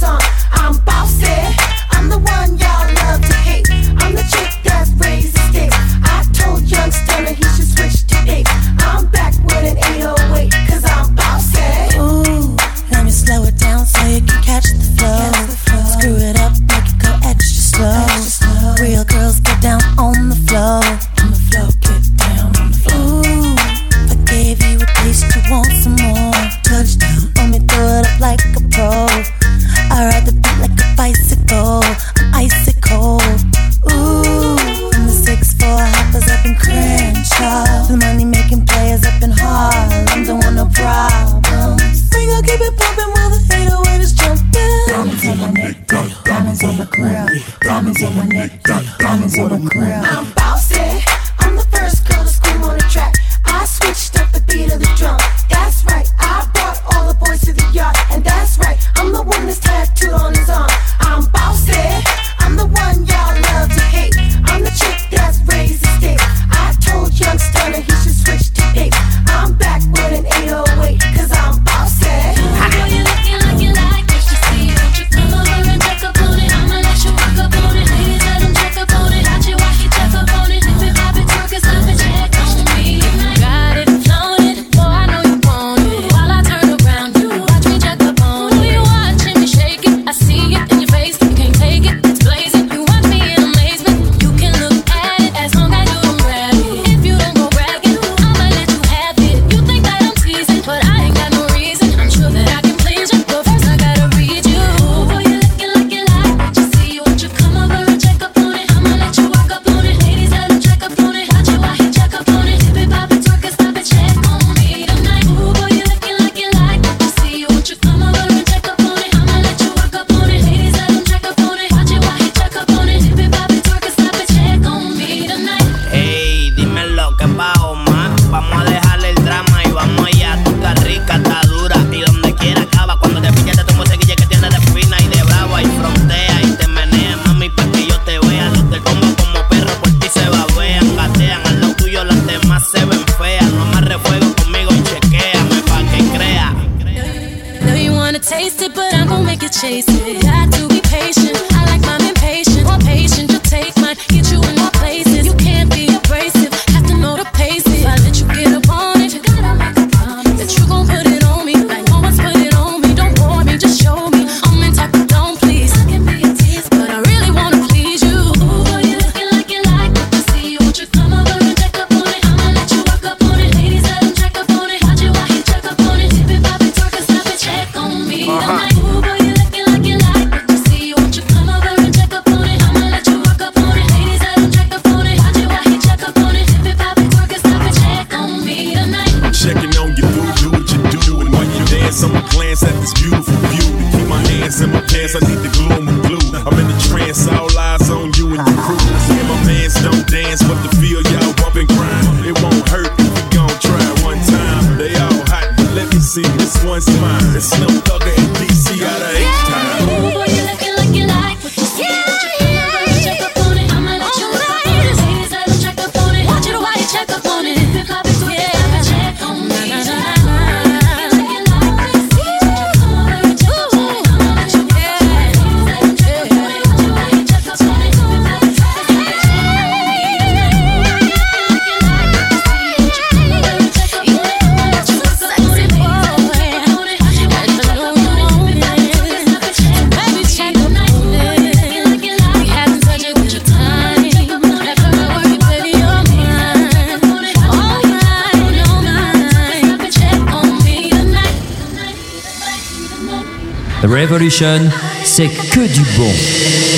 C'est que du bon.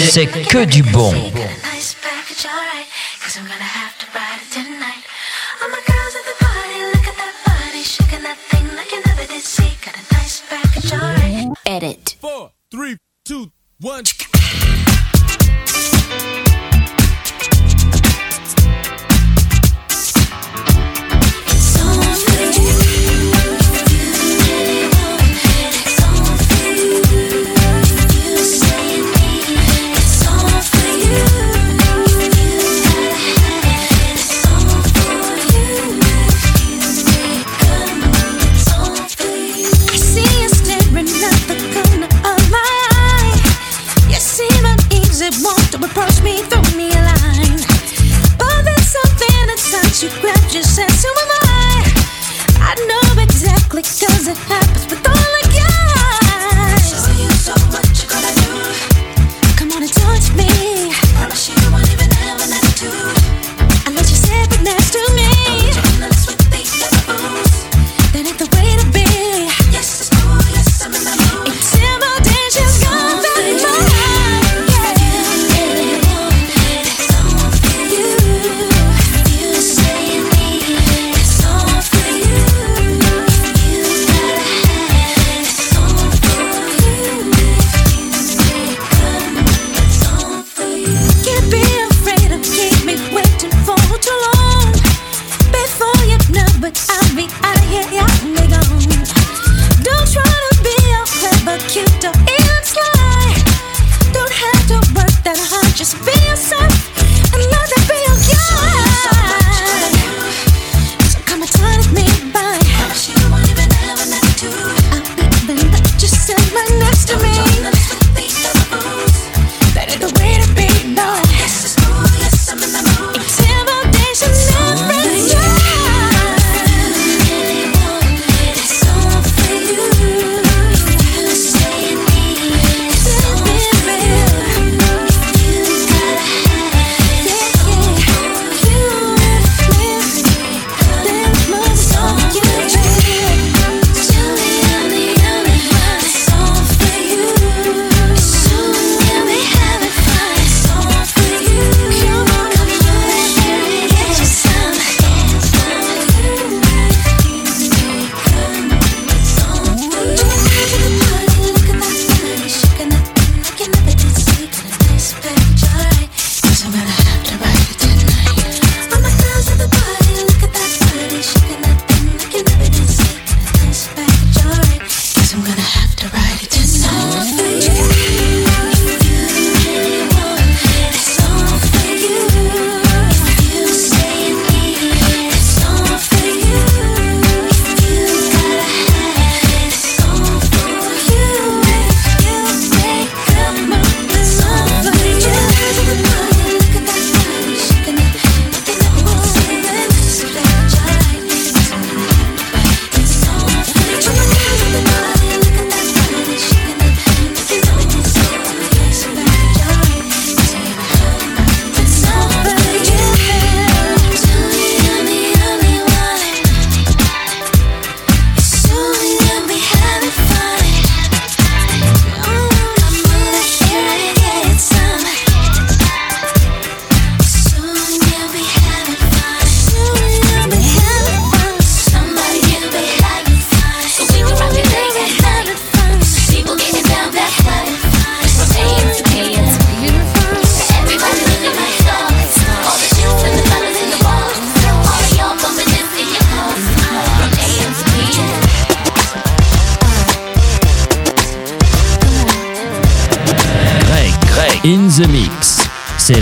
C'est que du bon.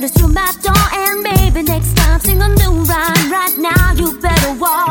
letters to my door, and maybe next time sing a new rhyme. Right now, you better walk.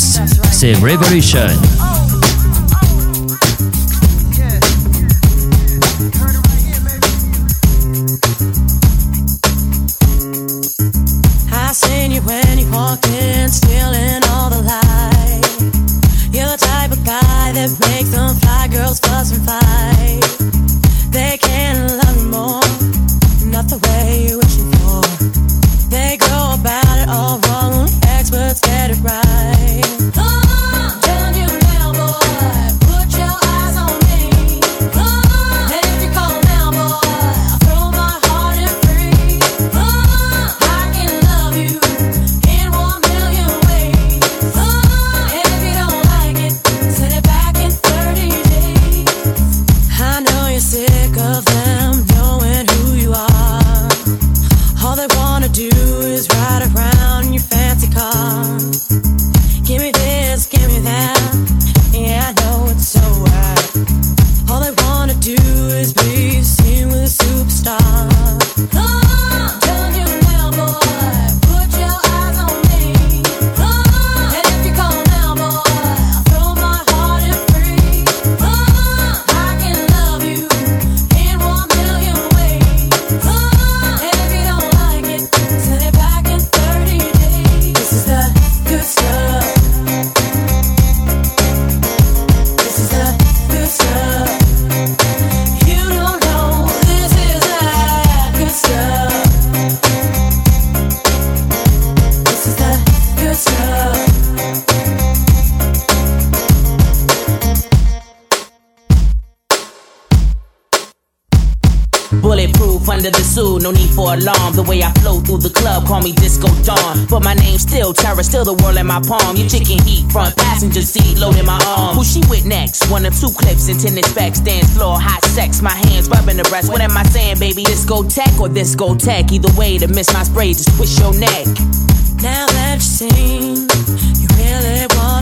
Save Revolution. my palm. your chicken heat, front passenger seat, loading my arm. Who she with next? One or two clips and tennis back. dance floor, hot sex. My hands rubbing the breast. What am I saying, baby? Disco tech or disco tech? Either way, to miss my spray, just twist your neck. Now that you seen, you really want.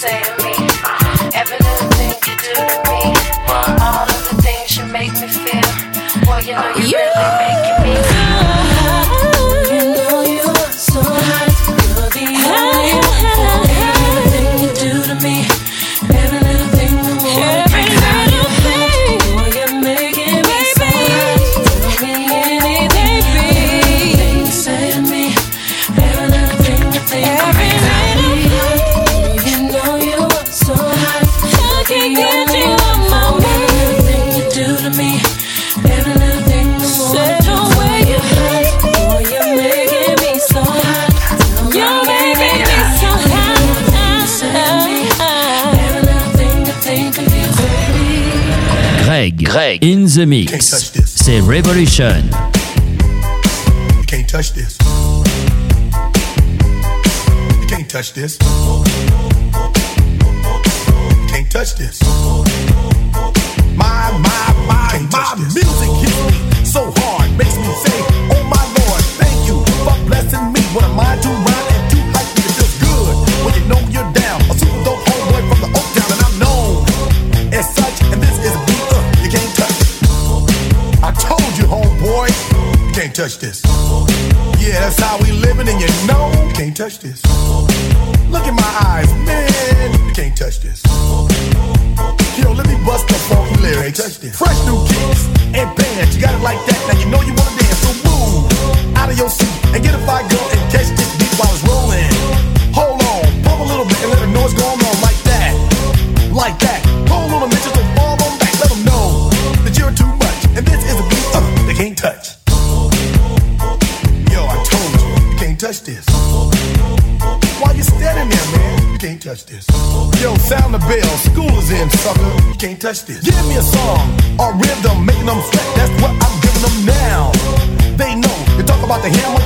say the Mix. C'est Revolution. You can't touch this. You can't touch this. You can't touch this. can't touch this. Give me a song a rhythm, making them sweat. That's what I'm giving them now. They know you talk about the hammer.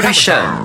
Revolution.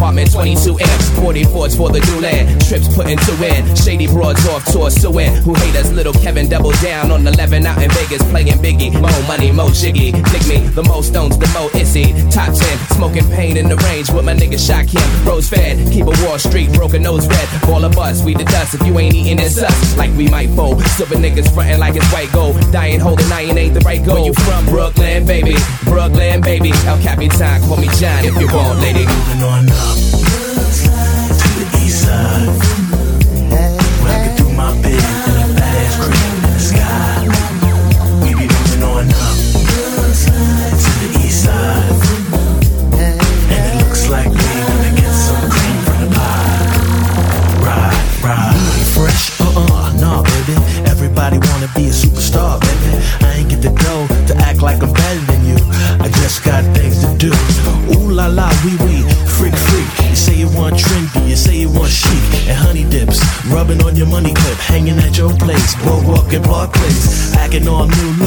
apartment, 22 amps, 44s for the new land. Trips put into in, shady broads off tour, suing. Who hate us, little Kevin, double down on 11 out in Vegas, playing Biggie. Mo money, mo jiggy, dig me. The most stones, the mo issy. Top 10, smoking pain in the range with my nigga Shock him. Rose fed, keep a Wall Street, broken nose red. All of us, we the dust. If you ain't eating, it's us. Like we might fold. Silver niggas frontin' like it's white gold. Dying, holding iron ain't the right goal. Where you from Brooklyn, baby? Brooklyn, baby. El Capitan, call me John if you want, lady. Moving on up.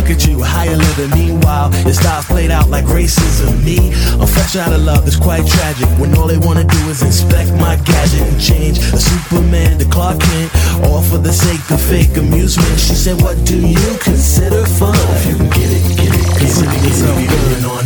Look at you, higher living. Meanwhile, your style's played out like racism. Me, a fresh out of love that's quite tragic. When all they wanna do is inspect my gadget and change a Superman to Clark Kent, all for the sake of fake amusement. She said, What do you consider fun? If you can get it, get it, it, it's all going on.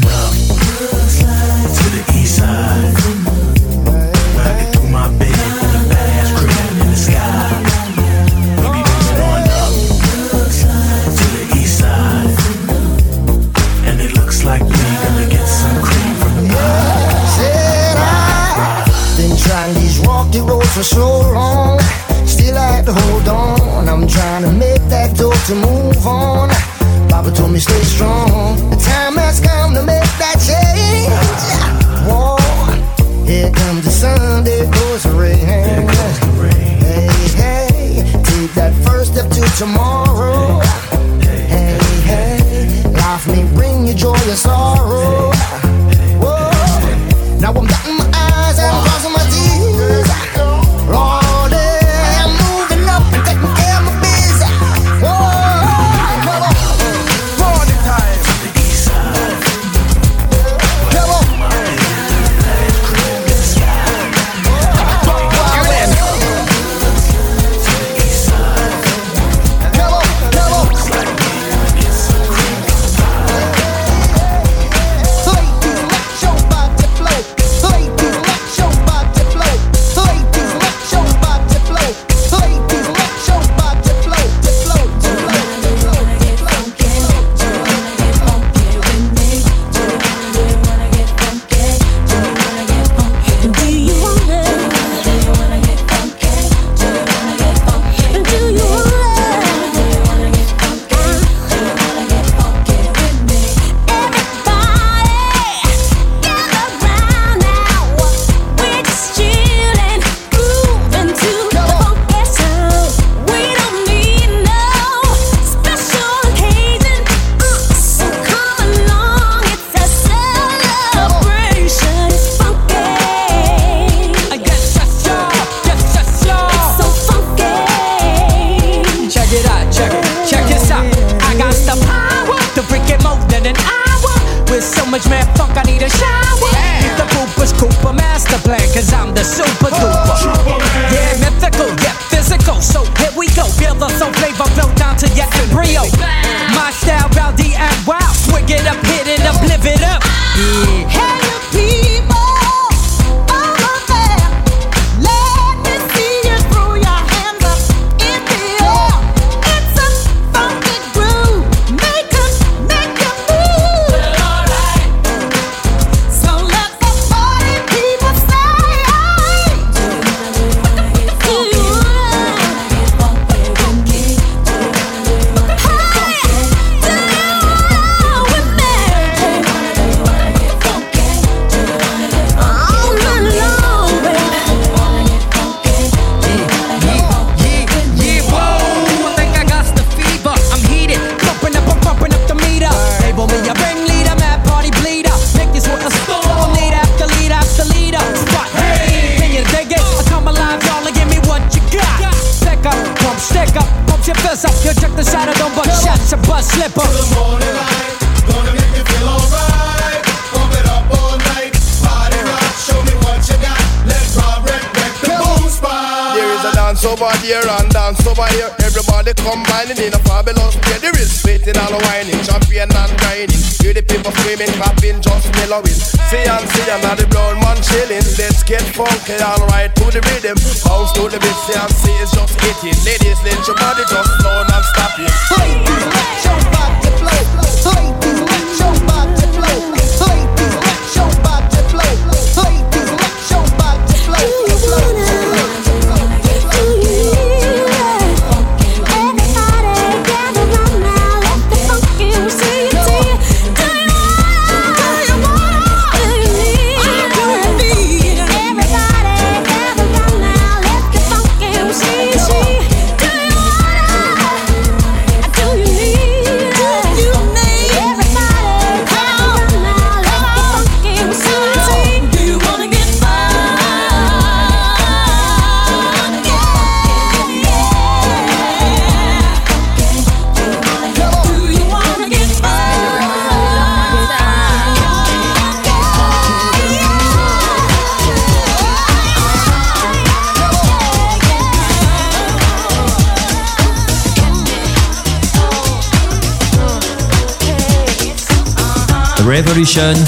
Revolution,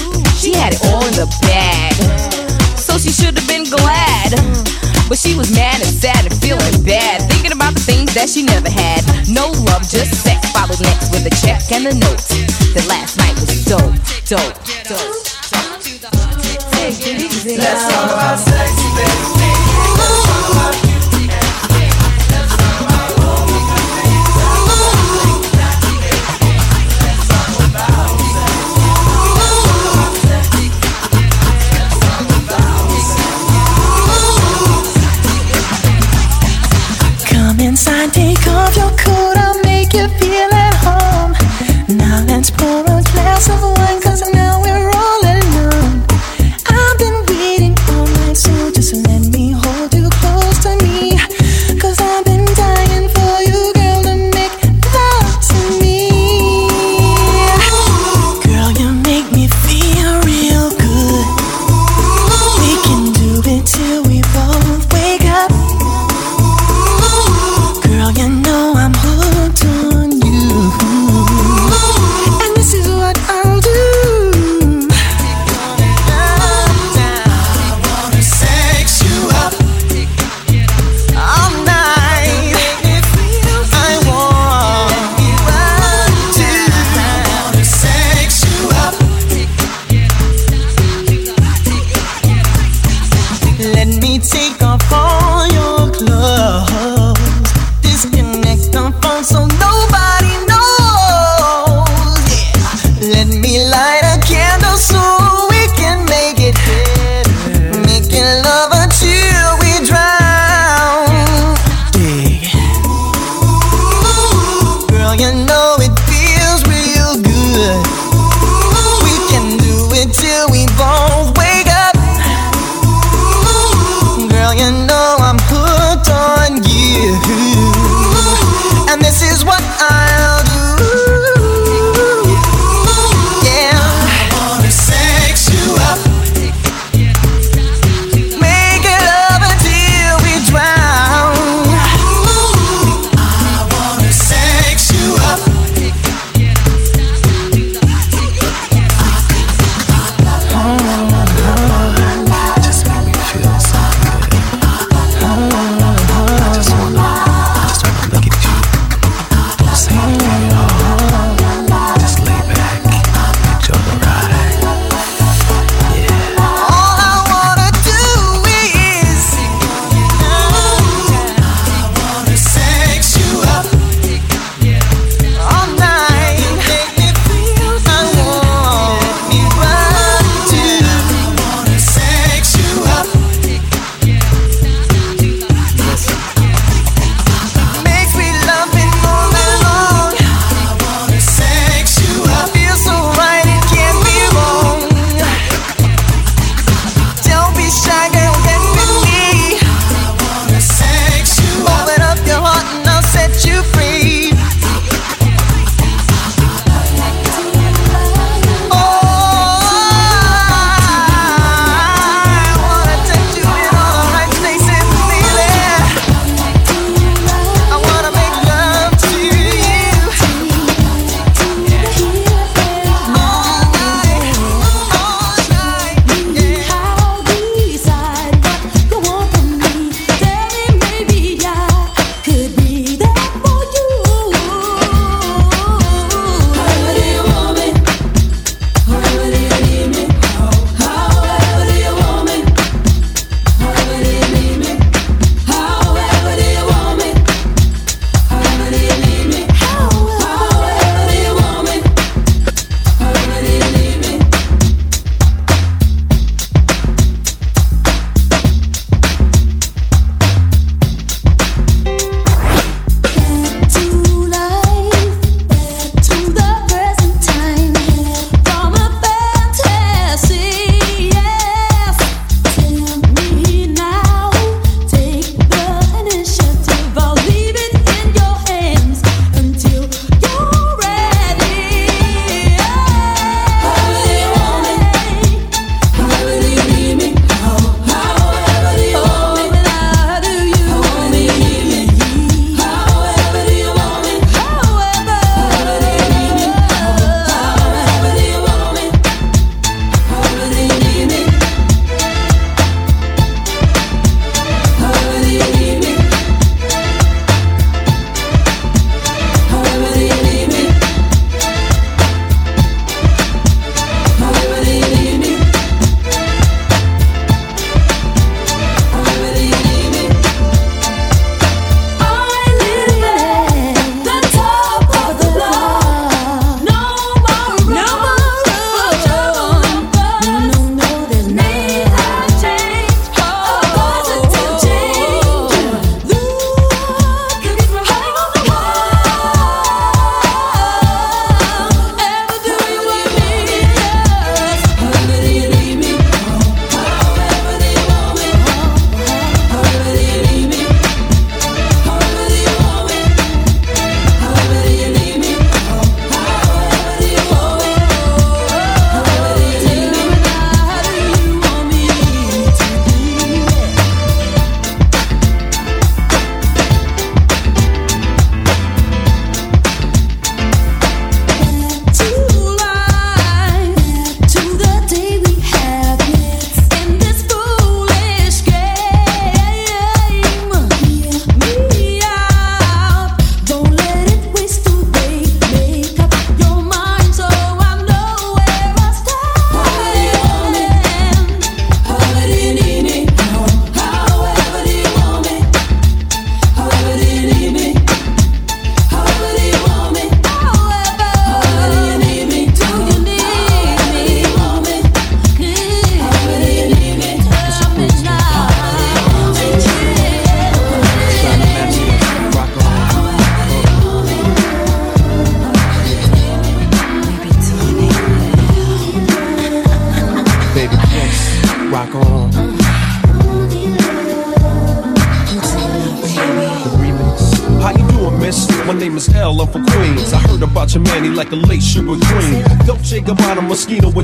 She had it all in the bag. So she should have been glad. But she was mad and sad and feeling bad. Thinking about the things that she never had. No love, just sex. Followed next with a check and a note. That last night was dope, dope, dope. Let's talk about sex, baby.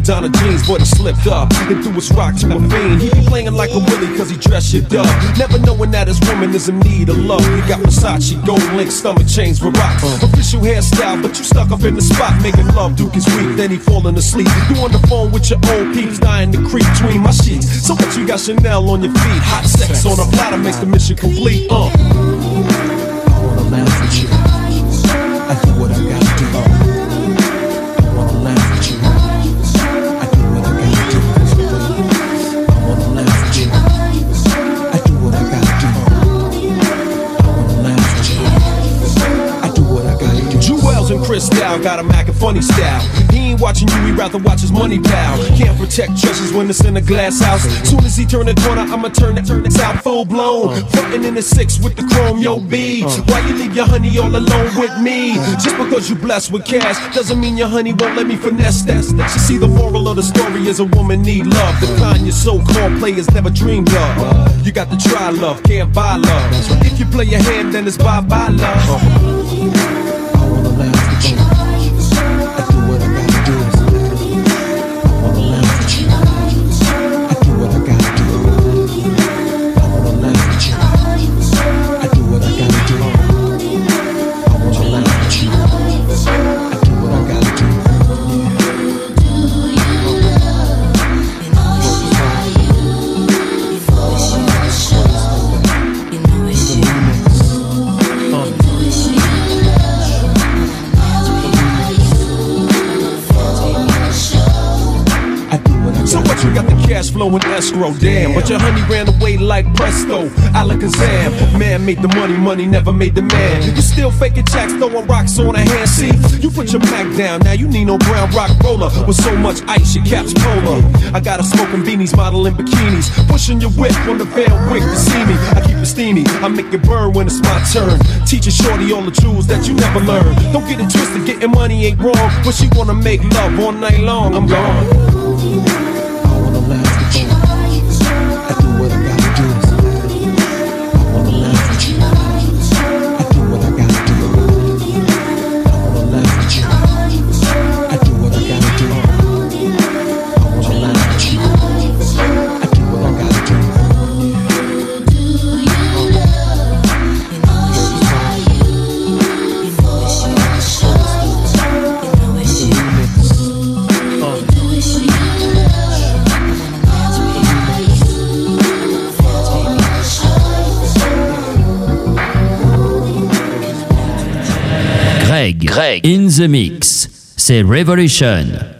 Donna jeans, but he slipped up and threw his rock to a fiend. He be playing like a willy cause he dressed shit up. Never knowing that his woman is in need of love. He got Versace, gold link, stomach chains with. Official hairstyle, but you stuck up in the spot making love. Duke is weak, then he falling asleep. You on the phone with your old peeps, dying to creep between my sheets. So what you got Chanel on your feet? Hot sex on a platter makes the mission complete. Uh. I wanna laugh with you. I do what I gotta do. And Cristal got him funny style. He ain't watching you, he rather watch his money pal. Can't protect treasures when it's in a glass house. Soon as he turn the corner, I'ma turn it, turn it out full blown. Frontin' in the six with the chrome, yo B. Why you leave your honey all alone with me? Just because you blessed with cash doesn't mean your honey won't let me finesse that. You see, the moral of the story is a woman need love. The kind your so-called players never dreamed of. You got to try love, can't buy love. If you play your hand, then it's bye-bye love. So flow in escrow, damn. But your honey ran away like presto, Alakazam. Man made the money, money never made the man. You still faking jacks, throwing rocks on a hand. See, you put your Mac down, now you need no brown rock roller. With so much ice, your cap's polar. I got a smoking beanies, modeling bikinis. Pushing your whip on the van to see me. I keep it steamy, I make it burn when it's my turn. Teaching shorty all the jewels that you never learned. Don't get it twisted, getting money ain't wrong. But she wanna make love all night long, I'm gone. In the mix. C'est Revolution.